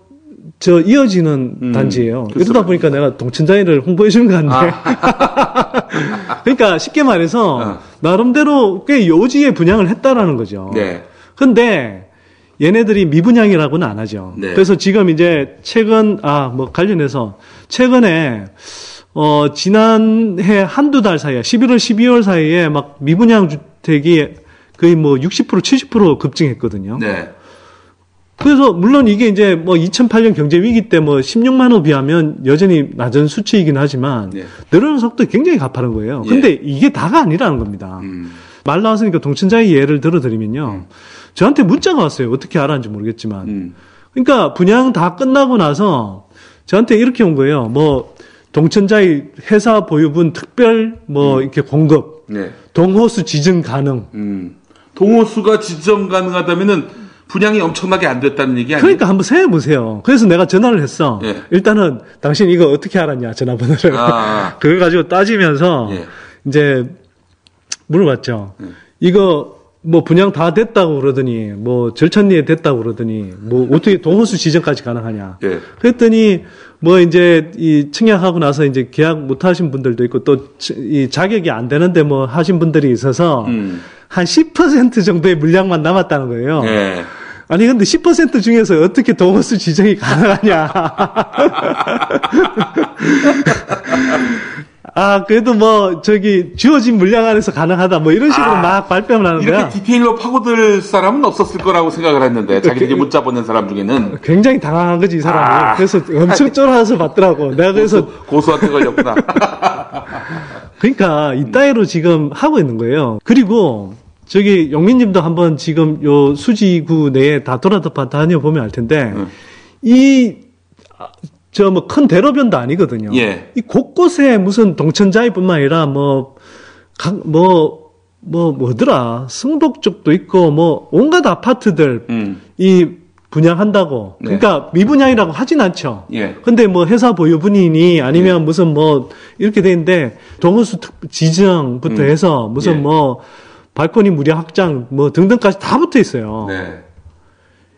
Speaker 2: 저 이어지는 단지예요. 이러다 보니까 내가 동천자이를 홍보해 주는 것 같네. 그러니까 쉽게 말해서 나름대로 꽤 요지에 분양을 했다라는 거죠.
Speaker 1: 네.
Speaker 2: 근데 얘네들이 미분양이라고는 안 하죠.
Speaker 1: 네.
Speaker 2: 그래서 지금 이제 최근 아 뭐 관련해서 최근에 어 지난해 한두 달 사이에 11월 12월 사이에 막 미분양 주택이 거의 뭐 60% 70% 급증했거든요.
Speaker 1: 네.
Speaker 2: 그래서 물론 이게 이제 뭐 2008년 경제 위기 때 뭐 16만 호 비하면 여전히 낮은 수치이긴 하지만
Speaker 1: 예.
Speaker 2: 늘어나는 속도 굉장히 가파른 거예요.
Speaker 1: 예.
Speaker 2: 근데 이게 다가 아니라는 겁니다.
Speaker 1: 음.
Speaker 2: 말 나왔으니까 동천자의 예를 들어드리면요. 저한테 문자가 왔어요. 어떻게 알았는지 모르겠지만.
Speaker 1: 음.
Speaker 2: 그러니까 분양 다 끝나고 나서 저한테 이렇게 온 거예요. 뭐 동천자의 회사 보유분 특별 뭐 이렇게 공급,
Speaker 1: 네.
Speaker 2: 동호수 지정 가능.
Speaker 1: 음. 동호수가 지정 가능하다면은 분양이 엄청나게 안 됐다는 얘기 아니에요?
Speaker 2: 그러니까 한번 생각해 보세요. 그래서 내가 전화를 했어.
Speaker 1: 예.
Speaker 2: 일단은 당신 이거 어떻게 알았냐 전화번호를.
Speaker 1: 아.
Speaker 2: 그걸 가지고 따지면서
Speaker 1: 예.
Speaker 2: 이제 물어봤죠. 이거 뭐 분양 다 됐다고 그러더니 뭐 절찬리에 됐다고 그러더니 뭐 어떻게 동호수 지정까지 가능하냐.
Speaker 1: 예.
Speaker 2: 그랬더니 뭐 이제 이 청약하고 나서 이제 계약 못 하신 분들도 있고 또 이 자격이 안 되는데 뭐 하신 분들이 있어서
Speaker 1: 음.
Speaker 2: 한10% 정도의 물량만 남았다는 거예요.
Speaker 1: 예.
Speaker 2: 아니 근데 10% 중에서 어떻게 동호수 지정이 가능하냐? 아 그래도 뭐 저기 주어진 물량 안에서 가능하다 뭐 이런 식으로
Speaker 1: 아,
Speaker 2: 막 발뺌을 하는
Speaker 1: 이렇게
Speaker 2: 거야.
Speaker 1: 디테일로 파고들 사람은 없었을 거라고 생각을 했는데 자기들이 문자 보낸 사람 중에는
Speaker 2: 굉장히 당황한 거지 이 사람이.
Speaker 1: 아.
Speaker 2: 그래서 엄청 쫄아서 받더라고. 내가 그래서
Speaker 1: 고소, 고소한테 걸렸구나.
Speaker 2: 그러니까 이 따위로 지금 하고 있는 거예요. 그리고 저기 영민님도 한번 지금 요 수지구 내에 다 돌아다 다녀보면 알 텐데 이 저 뭐 큰 대로변도 아니거든요.
Speaker 1: 예.
Speaker 2: 이 곳곳에 무슨 동천자이뿐만 아니라 뭐 각 뭐 뭐 뭐더라 승덕 쪽도 있고 뭐 온갖 아파트들
Speaker 1: 음.
Speaker 2: 이 분양한다고
Speaker 1: 네.
Speaker 2: 그러니까 미분양이라고 하진 않죠.
Speaker 1: 예.
Speaker 2: 근데 뭐 회사 보유 분이니 아니면 무슨 뭐 이렇게 돼 있는데 동호수 특- 지정부터
Speaker 1: 음.
Speaker 2: 해서 무슨
Speaker 1: 예.
Speaker 2: 뭐 발코니 무료 확장 뭐 등등까지 다 붙어 있어요.
Speaker 1: 네.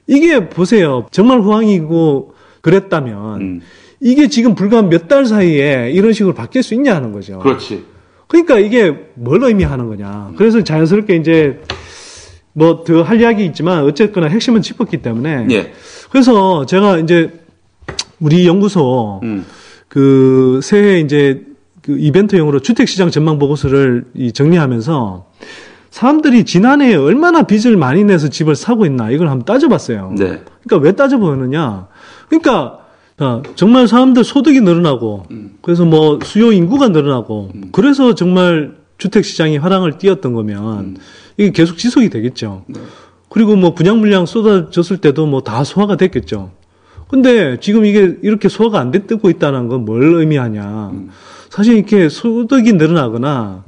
Speaker 2: 이게 보세요. 정말 호황이고 그랬다면
Speaker 1: 음.
Speaker 2: 이게 지금 불과 몇 달 사이에 이런 식으로 바뀔 수 있냐 하는 거죠.
Speaker 1: 그렇지.
Speaker 2: 그러니까 이게 뭘 의미하는 거냐. 그래서 자연스럽게 이제 뭐 더 할 이야기 있지만 어쨌거나 핵심은 짚었기 때문에
Speaker 1: 예.
Speaker 2: 그래서 제가 이제 우리 연구소
Speaker 1: 음.
Speaker 2: 그 새해 이제 그 이벤트용으로 주택시장 전망 보고서를 이 정리하면서 사람들이 지난해에 얼마나 빚을 많이 내서 집을 사고 있나 이걸 한번 따져봤어요.
Speaker 1: 네.
Speaker 2: 그러니까 왜 따져보느냐? 그러니까 아, 정말 사람들 소득이 늘어나고 그래서 뭐 수요 인구가 늘어나고 그래서 정말 주택 시장이 화랑을 띄었던 거면 이게 계속 지속이 되겠죠. 그리고 뭐 분양 물량 쏟아졌을 때도 뭐 다 소화가 됐겠죠. 근데 지금 이게 이렇게 소화가 안 되고 있다는 건 뭘 의미하냐? 사실 이렇게 소득이 늘어나거나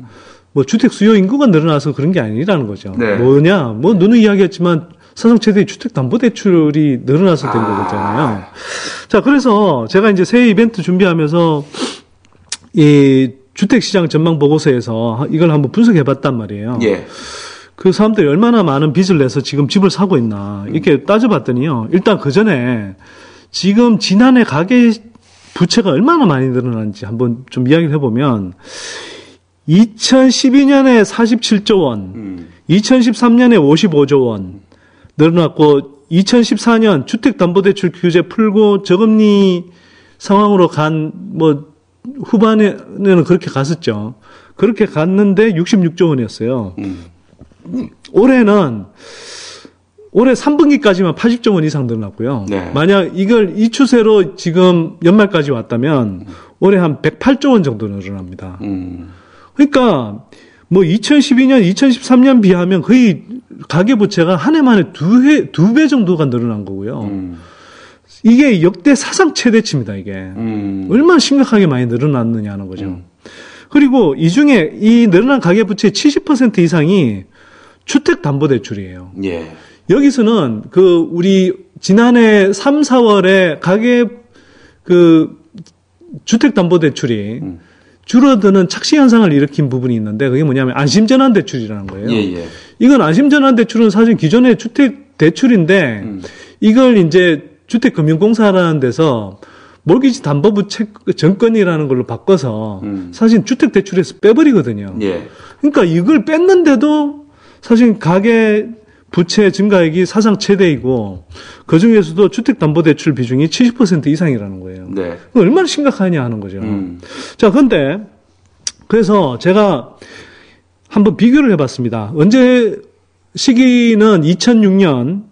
Speaker 2: 뭐 주택 수요 인구가 늘어나서 그런 게 아니라는 거죠.
Speaker 1: 네.
Speaker 2: 뭐냐? 뭐 누누 이야기했지만 사상 최대의 주택 담보 대출이 늘어나서 된 거잖아요. 자, 그래서 제가 이제 새해 이벤트 준비하면서 이 주택 시장 전망 보고서에서 이걸 한번 분석해 봤단 말이에요.
Speaker 1: 예.
Speaker 2: 그 사람들이 얼마나 많은 빚을 내서 지금 집을 사고 있나 이렇게 따져봤더니요. 일단 그 전에 지금 지난해 가계 부채가 얼마나 많이 늘어났는지 한번 좀 이야기를 해보면 2012년에 47조 원,
Speaker 1: 음.
Speaker 2: 2013년에 55조 원 늘어났고 2014년 주택담보대출 규제 풀고 저금리 상황으로 간 뭐 후반에는 그렇게 갔었죠. 그렇게 갔는데 66조 원이었어요. 올해는 올해 3분기까지만 80조 원 이상 늘어났고요.
Speaker 1: 네.
Speaker 2: 만약 이걸 이 추세로 지금 연말까지 왔다면 올해 한 108조 원 정도 늘어납니다.
Speaker 1: 음.
Speaker 2: 그러니까 뭐 2012년, 2013년 비하면 거의 가계 부채가 한 해 만에 두 해, 두 배 정도가 늘어난 거고요.
Speaker 1: 음.
Speaker 2: 이게 역대 사상 최대치입니다, 이게.
Speaker 1: 음.
Speaker 2: 얼마나 심각하게 많이 늘어났느냐는 거죠. 그리고 이 중에 이 늘어난 가계 부채의 70% 이상이 주택담보대출이에요.
Speaker 1: 예.
Speaker 2: 여기서는 그 우리 지난해 3, 4월에 가계 그 주택담보대출이 줄어드는 착시 현상을 일으킨 부분이 있는데 그게 뭐냐면 안심전환 대출이라는 거예요.
Speaker 1: 예, 예.
Speaker 2: 이건 안심전환 대출은 사실 기존의 주택 대출인데 이걸 이제 주택금융공사라는 데서 몰기지 담보부채 정권이라는 걸로 바꿔서 사실 주택 대출에서 빼버리거든요.
Speaker 1: 예.
Speaker 2: 그러니까 이걸 뺐는데도 사실 가계 부채 증가액이 사상 최대이고 그 중에서도 주택담보대출 비중이 70% 이상이라는 거예요.
Speaker 1: 네.
Speaker 2: 얼마나 심각하냐 하는 거죠.
Speaker 1: 음.
Speaker 2: 자, 근데 그래서 제가 한번 비교를 해봤습니다. 언제 시기는 2006년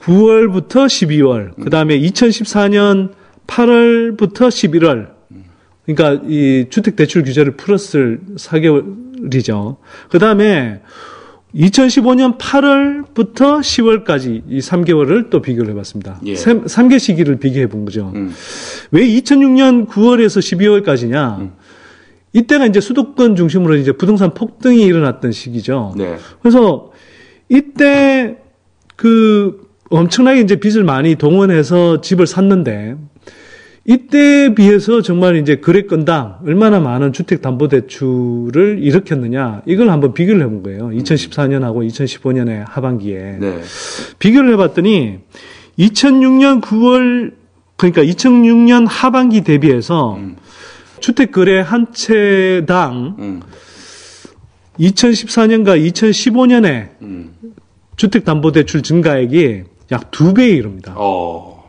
Speaker 2: 9월부터 12월, 그 다음에 2014년 8월부터 11월, 그러니까 이 주택 대출 규제를 풀었을 4개월이죠. 그 다음에 2015년 8월부터 10월까지 이 3개월을 또 비교를 해봤습니다.
Speaker 1: 예.
Speaker 2: 3, 3개 시기를 비교해 본 거죠.
Speaker 1: 음.
Speaker 2: 왜 2006년 9월에서 12월까지냐? 이때가 이제 수도권 중심으로 이제 부동산 폭등이 일어났던 시기죠.
Speaker 1: 네.
Speaker 2: 그래서 이때 그 엄청나게 이제 빚을 많이 동원해서 집을 샀는데 이때에 비해서 정말 이제 거래 건당 얼마나 많은 주택 담보 대출을 일으켰느냐 이걸 한번 비교를 해본 거예요. 2014년하고 2015년의 하반기에
Speaker 1: 네.
Speaker 2: 비교를 해봤더니 2006년 9월 그러니까 2006년 하반기 대비해서 주택 거래 한 채당
Speaker 1: 음.
Speaker 2: 2014년과 2015년에
Speaker 1: 음.
Speaker 2: 주택담보대출 증가액이 약 두 배에 이릅니다.
Speaker 1: 어.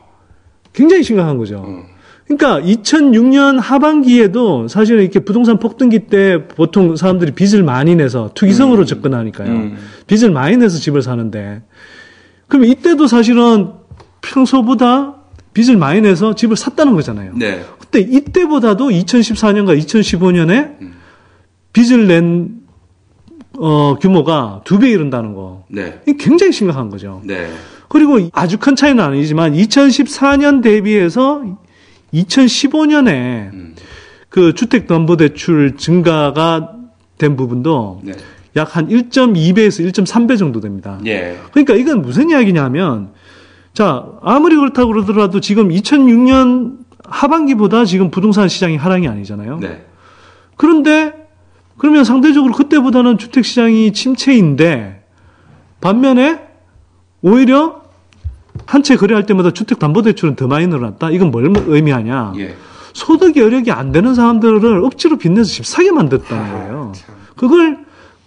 Speaker 2: 굉장히 심각한 거죠.
Speaker 1: 음.
Speaker 2: 그러니까 2006년 하반기에도 사실은 이렇게 부동산 폭등기 때 보통 사람들이 빚을 많이 내서 투기성으로 접근하니까요.
Speaker 1: 음.
Speaker 2: 빚을 많이 내서 집을 사는데 그러면 이때도 사실은 평소보다 빚을 많이 내서 집을 샀다는 거잖아요.
Speaker 1: 네.
Speaker 2: 그때 이때보다도 2014년과 2015년에 빚을 낸 어, 규모가 두 배 이른다는 거.
Speaker 1: 네.
Speaker 2: 굉장히 심각한 거죠.
Speaker 1: 네.
Speaker 2: 그리고 아주 큰 차이는 아니지만 2014년 대비해서 2015년에
Speaker 1: 음.
Speaker 2: 그 주택 담보 대출 증가가 된 부분도
Speaker 1: 네.
Speaker 2: 약한 1.2배에서 1.3배 정도 됩니다.
Speaker 1: 예.
Speaker 2: 그러니까 이건 무슨 이야기냐면 자 아무리 그렇다고 그러더라도 지금 2006년 하반기보다 지금 부동산 시장이 하락이 아니잖아요.
Speaker 1: 네.
Speaker 2: 그런데 그러면 상대적으로 그때보다는 주택 시장이 침체인데 반면에 오히려 한 채 거래할 때마다 주택 담보 대출은 더 많이 늘어났다. 이건 뭘 의미하냐?
Speaker 1: 예.
Speaker 2: 소득 여력이 안 되는 사람들을 억지로 빚내서 집 사게 만들었다는 거예요. 그걸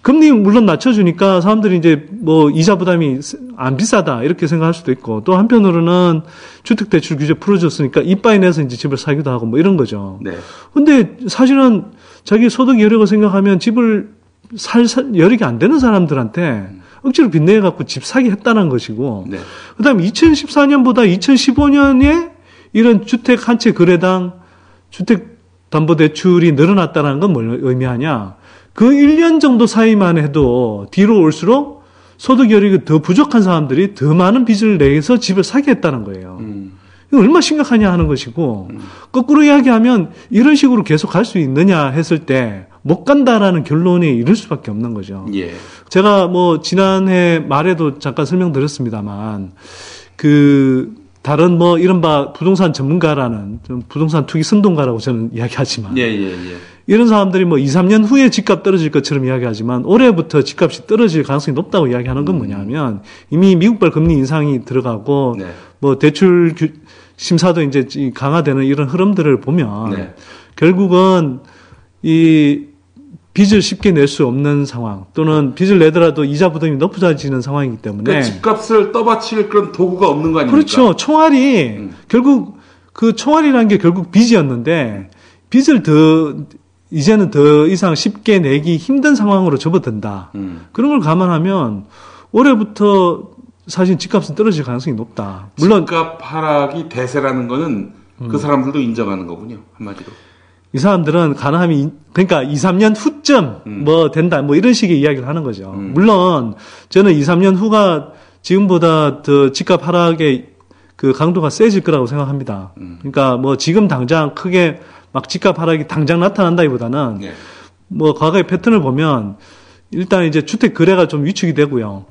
Speaker 2: 금리 물론 낮춰주니까 사람들이 이제 뭐 이자 부담이 안 비싸다 이렇게 생각할 수도 있고 또 한편으로는 주택 대출 규제 풀어줬으니까 이빠이 내서 이제 집을 사기도 하고 뭐 이런 거죠.
Speaker 1: 네.
Speaker 2: 근데 사실은 자기 소득 여력을 생각하면 집을 살, 살 여력이 안 되는 사람들한테 억지로 빚내 갖고 집 사게 했다는 것이고
Speaker 1: 네.
Speaker 2: 그다음에 2014년보다 2015년에 이런 주택 한 채 거래당 주택 담보 대출이 늘어났다는 건 뭘 의미하냐? 그 1년 정도 사이만 해도 뒤로 올수록 소득 여력이 더 부족한 사람들이 더 많은 빚을 내서 집을 사게 했다는 거예요.
Speaker 1: 음.
Speaker 2: 이거 얼마나 심각하냐 하는 것이고 거꾸로 이야기하면 이런 식으로 계속 갈 수 있느냐 했을 때 못 간다라는 결론에 이를 수밖에 없는 거죠.
Speaker 1: 예.
Speaker 2: 제가 뭐 지난해 말에도 잠깐 설명드렸습니다만 그 다른 뭐 이른바 부동산 전문가라는 좀 부동산 투기 선동가라고 저는 이야기하지만
Speaker 1: 예, 예, 예.
Speaker 2: 이런 사람들이 뭐 2, 3년 후에 집값 떨어질 것처럼 이야기하지만 올해부터 집값이 떨어질 가능성이 높다고 이야기하는 건 뭐냐면 이미 미국발 금리 인상이 들어가고
Speaker 1: 네.
Speaker 2: 뭐 대출 규- 심사도 이제 이 강화되는 이런 흐름들을 보면
Speaker 1: 네.
Speaker 2: 결국은 이 빚을 쉽게 낼 수 없는 상황 또는 빚을 내더라도 이자 부담이 높아지는 상황이기 때문에
Speaker 1: 그러니까 집값을 떠받칠 그런 도구가 없는 거 아닙니까?
Speaker 2: 그렇죠. 총알이
Speaker 1: 음.
Speaker 2: 결국 그 총알이라는 게 결국 빚이었는데 빚을 더 이제는 더 이상 쉽게 내기 힘든 상황으로 접어든다.
Speaker 1: 음.
Speaker 2: 그런 걸 감안하면 올해부터 사실 집값은 떨어질 가능성이 높다. 물론
Speaker 1: 집값 하락이 대세라는 거는
Speaker 2: 음.
Speaker 1: 그 사람들도 인정하는 거군요. 한마디로.
Speaker 2: 이 사람들은 가능하면 인- 그러니까 2, 3년 후쯤
Speaker 1: 음.
Speaker 2: 뭐 된다 뭐 이런 식의 이야기를 하는 거죠. 물론 저는 2, 3년 후가 지금보다 더 집값 하락의 그 강도가 세질 거라고 생각합니다.
Speaker 1: 음.
Speaker 2: 그러니까 뭐 지금 당장 크게 막 집값 하락이 당장 나타난다기보다는
Speaker 1: 예.
Speaker 2: 뭐 과거의 패턴을 보면 일단 이제 주택 거래가 좀 위축이 되고요.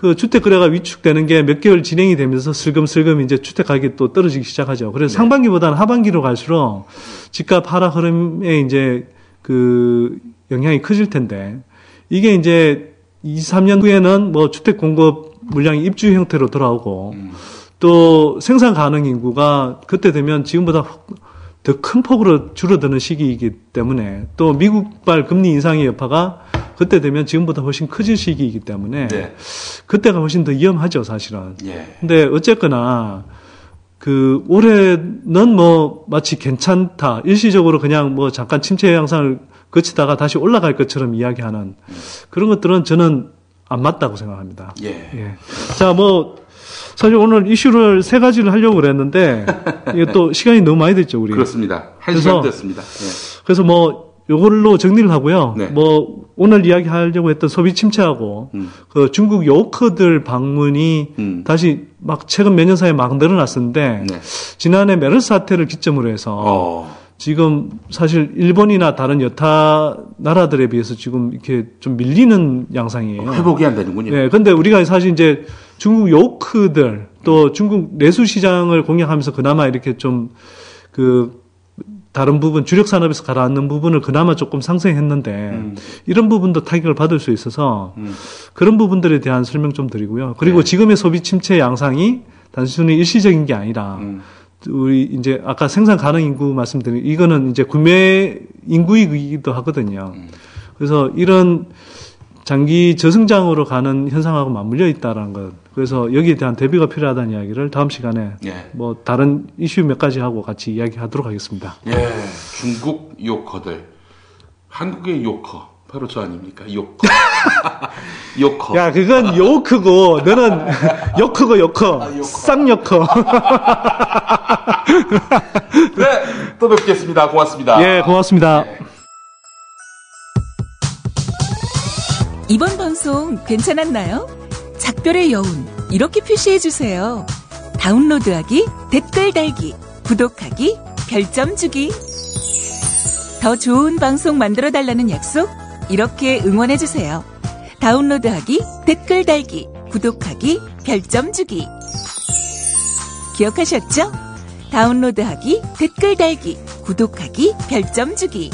Speaker 2: 그 주택 거래가 위축되는 게 몇 개월 진행이 되면서 슬금슬금 이제 주택 가격이 또 떨어지기 시작하죠. 그래서 상반기보다는 하반기로 갈수록 집값 하락 흐름에 이제 그 영향이 커질 텐데 이게 이제 2, 3년 후에는 뭐 주택 공급 물량이 입주 형태로 돌아오고 또 생산 가능 인구가 그때 되면 지금보다 더 큰 폭으로 줄어드는 시기이기 때문에 또 미국발 금리 인상의 여파가 그때 되면 지금보다 훨씬 커질 시기이기 때문에
Speaker 1: 네.
Speaker 2: 그때가 훨씬 더 위험하죠 사실은.
Speaker 1: 예.
Speaker 2: 근데 어쨌거나 그 올해는 뭐 마치 괜찮다 일시적으로 그냥 뭐 잠깐 침체 양상을 거치다가 다시 올라갈 것처럼 이야기하는 그런 것들은 저는 안 맞다고 생각합니다.
Speaker 1: 예.
Speaker 2: 예. 자, 뭐, 사실 오늘 이슈를 세 가지를 하려고 그랬는데 이게 또 시간이 너무 많이 됐죠 우리.
Speaker 1: 그렇습니다. 한 시간 됐습니다. 예.
Speaker 2: 그래서 뭐 요걸로 정리를 하고요.
Speaker 1: 네.
Speaker 2: 뭐 오늘 이야기하려고 했던 소비 침체하고
Speaker 1: 음.
Speaker 2: 그 중국 요커들 방문이
Speaker 1: 음.
Speaker 2: 다시 막 최근 몇 년 사이에 막 늘어났었는데
Speaker 1: 네.
Speaker 2: 지난해 메르스 사태를 기점으로 해서
Speaker 1: 어.
Speaker 2: 지금 사실 일본이나 다른 여타 나라들에 비해서 지금 이렇게 좀 밀리는 양상이에요.
Speaker 1: 회복이 안 되는군요.
Speaker 2: 네, 근데 우리가 사실 이제 중국 요크들 또 중국 내수 시장을 공략하면서 그나마 이렇게 좀 그 다른 부분 주력 산업에서 가라앉는 부분을 그나마 조금 상승했는데
Speaker 1: 음.
Speaker 2: 이런 부분도 타격을 받을 수 있어서
Speaker 1: 음.
Speaker 2: 그런 부분들에 대한 설명 좀 드리고요. 그리고
Speaker 1: 네.
Speaker 2: 지금의 소비 침체 양상이 단순히 일시적인 게 아니라
Speaker 1: 음.
Speaker 2: 우리 이제 아까 생산 가능 인구 말씀드린 이거는 이제 구매 인구이기도 하거든요.
Speaker 1: 음.
Speaker 2: 그래서 이런 장기 저승장으로 가는 현상하고 맞물려 있다라는 것. 그래서 여기에 대한 대비가 필요하다는 이야기를 다음 시간에
Speaker 1: 예.
Speaker 2: 뭐 다른 이슈 몇 가지 하고 같이 이야기하도록 하겠습니다.
Speaker 1: 예. 중국 요커들. 한국의 요커. 바로 저 아닙니까? 요커. 요커.
Speaker 2: 야, 그건 요크고 너는 요크고 요커. 쌍 요커.
Speaker 1: 네. 또 뵙겠습니다. 고맙습니다.
Speaker 2: 예, 고맙습니다.
Speaker 13: 이번 방송 괜찮았나요? 작별의 여운 이렇게 표시해 주세요. 다운로드하기, 댓글 달기, 구독하기, 별점 주기. 더 좋은 방송 만들어 달라는 약속 이렇게 응원해 주세요. 다운로드하기, 댓글 달기, 구독하기, 별점 주기. 기억하셨죠? 다운로드하기, 댓글 달기, 구독하기, 별점 주기.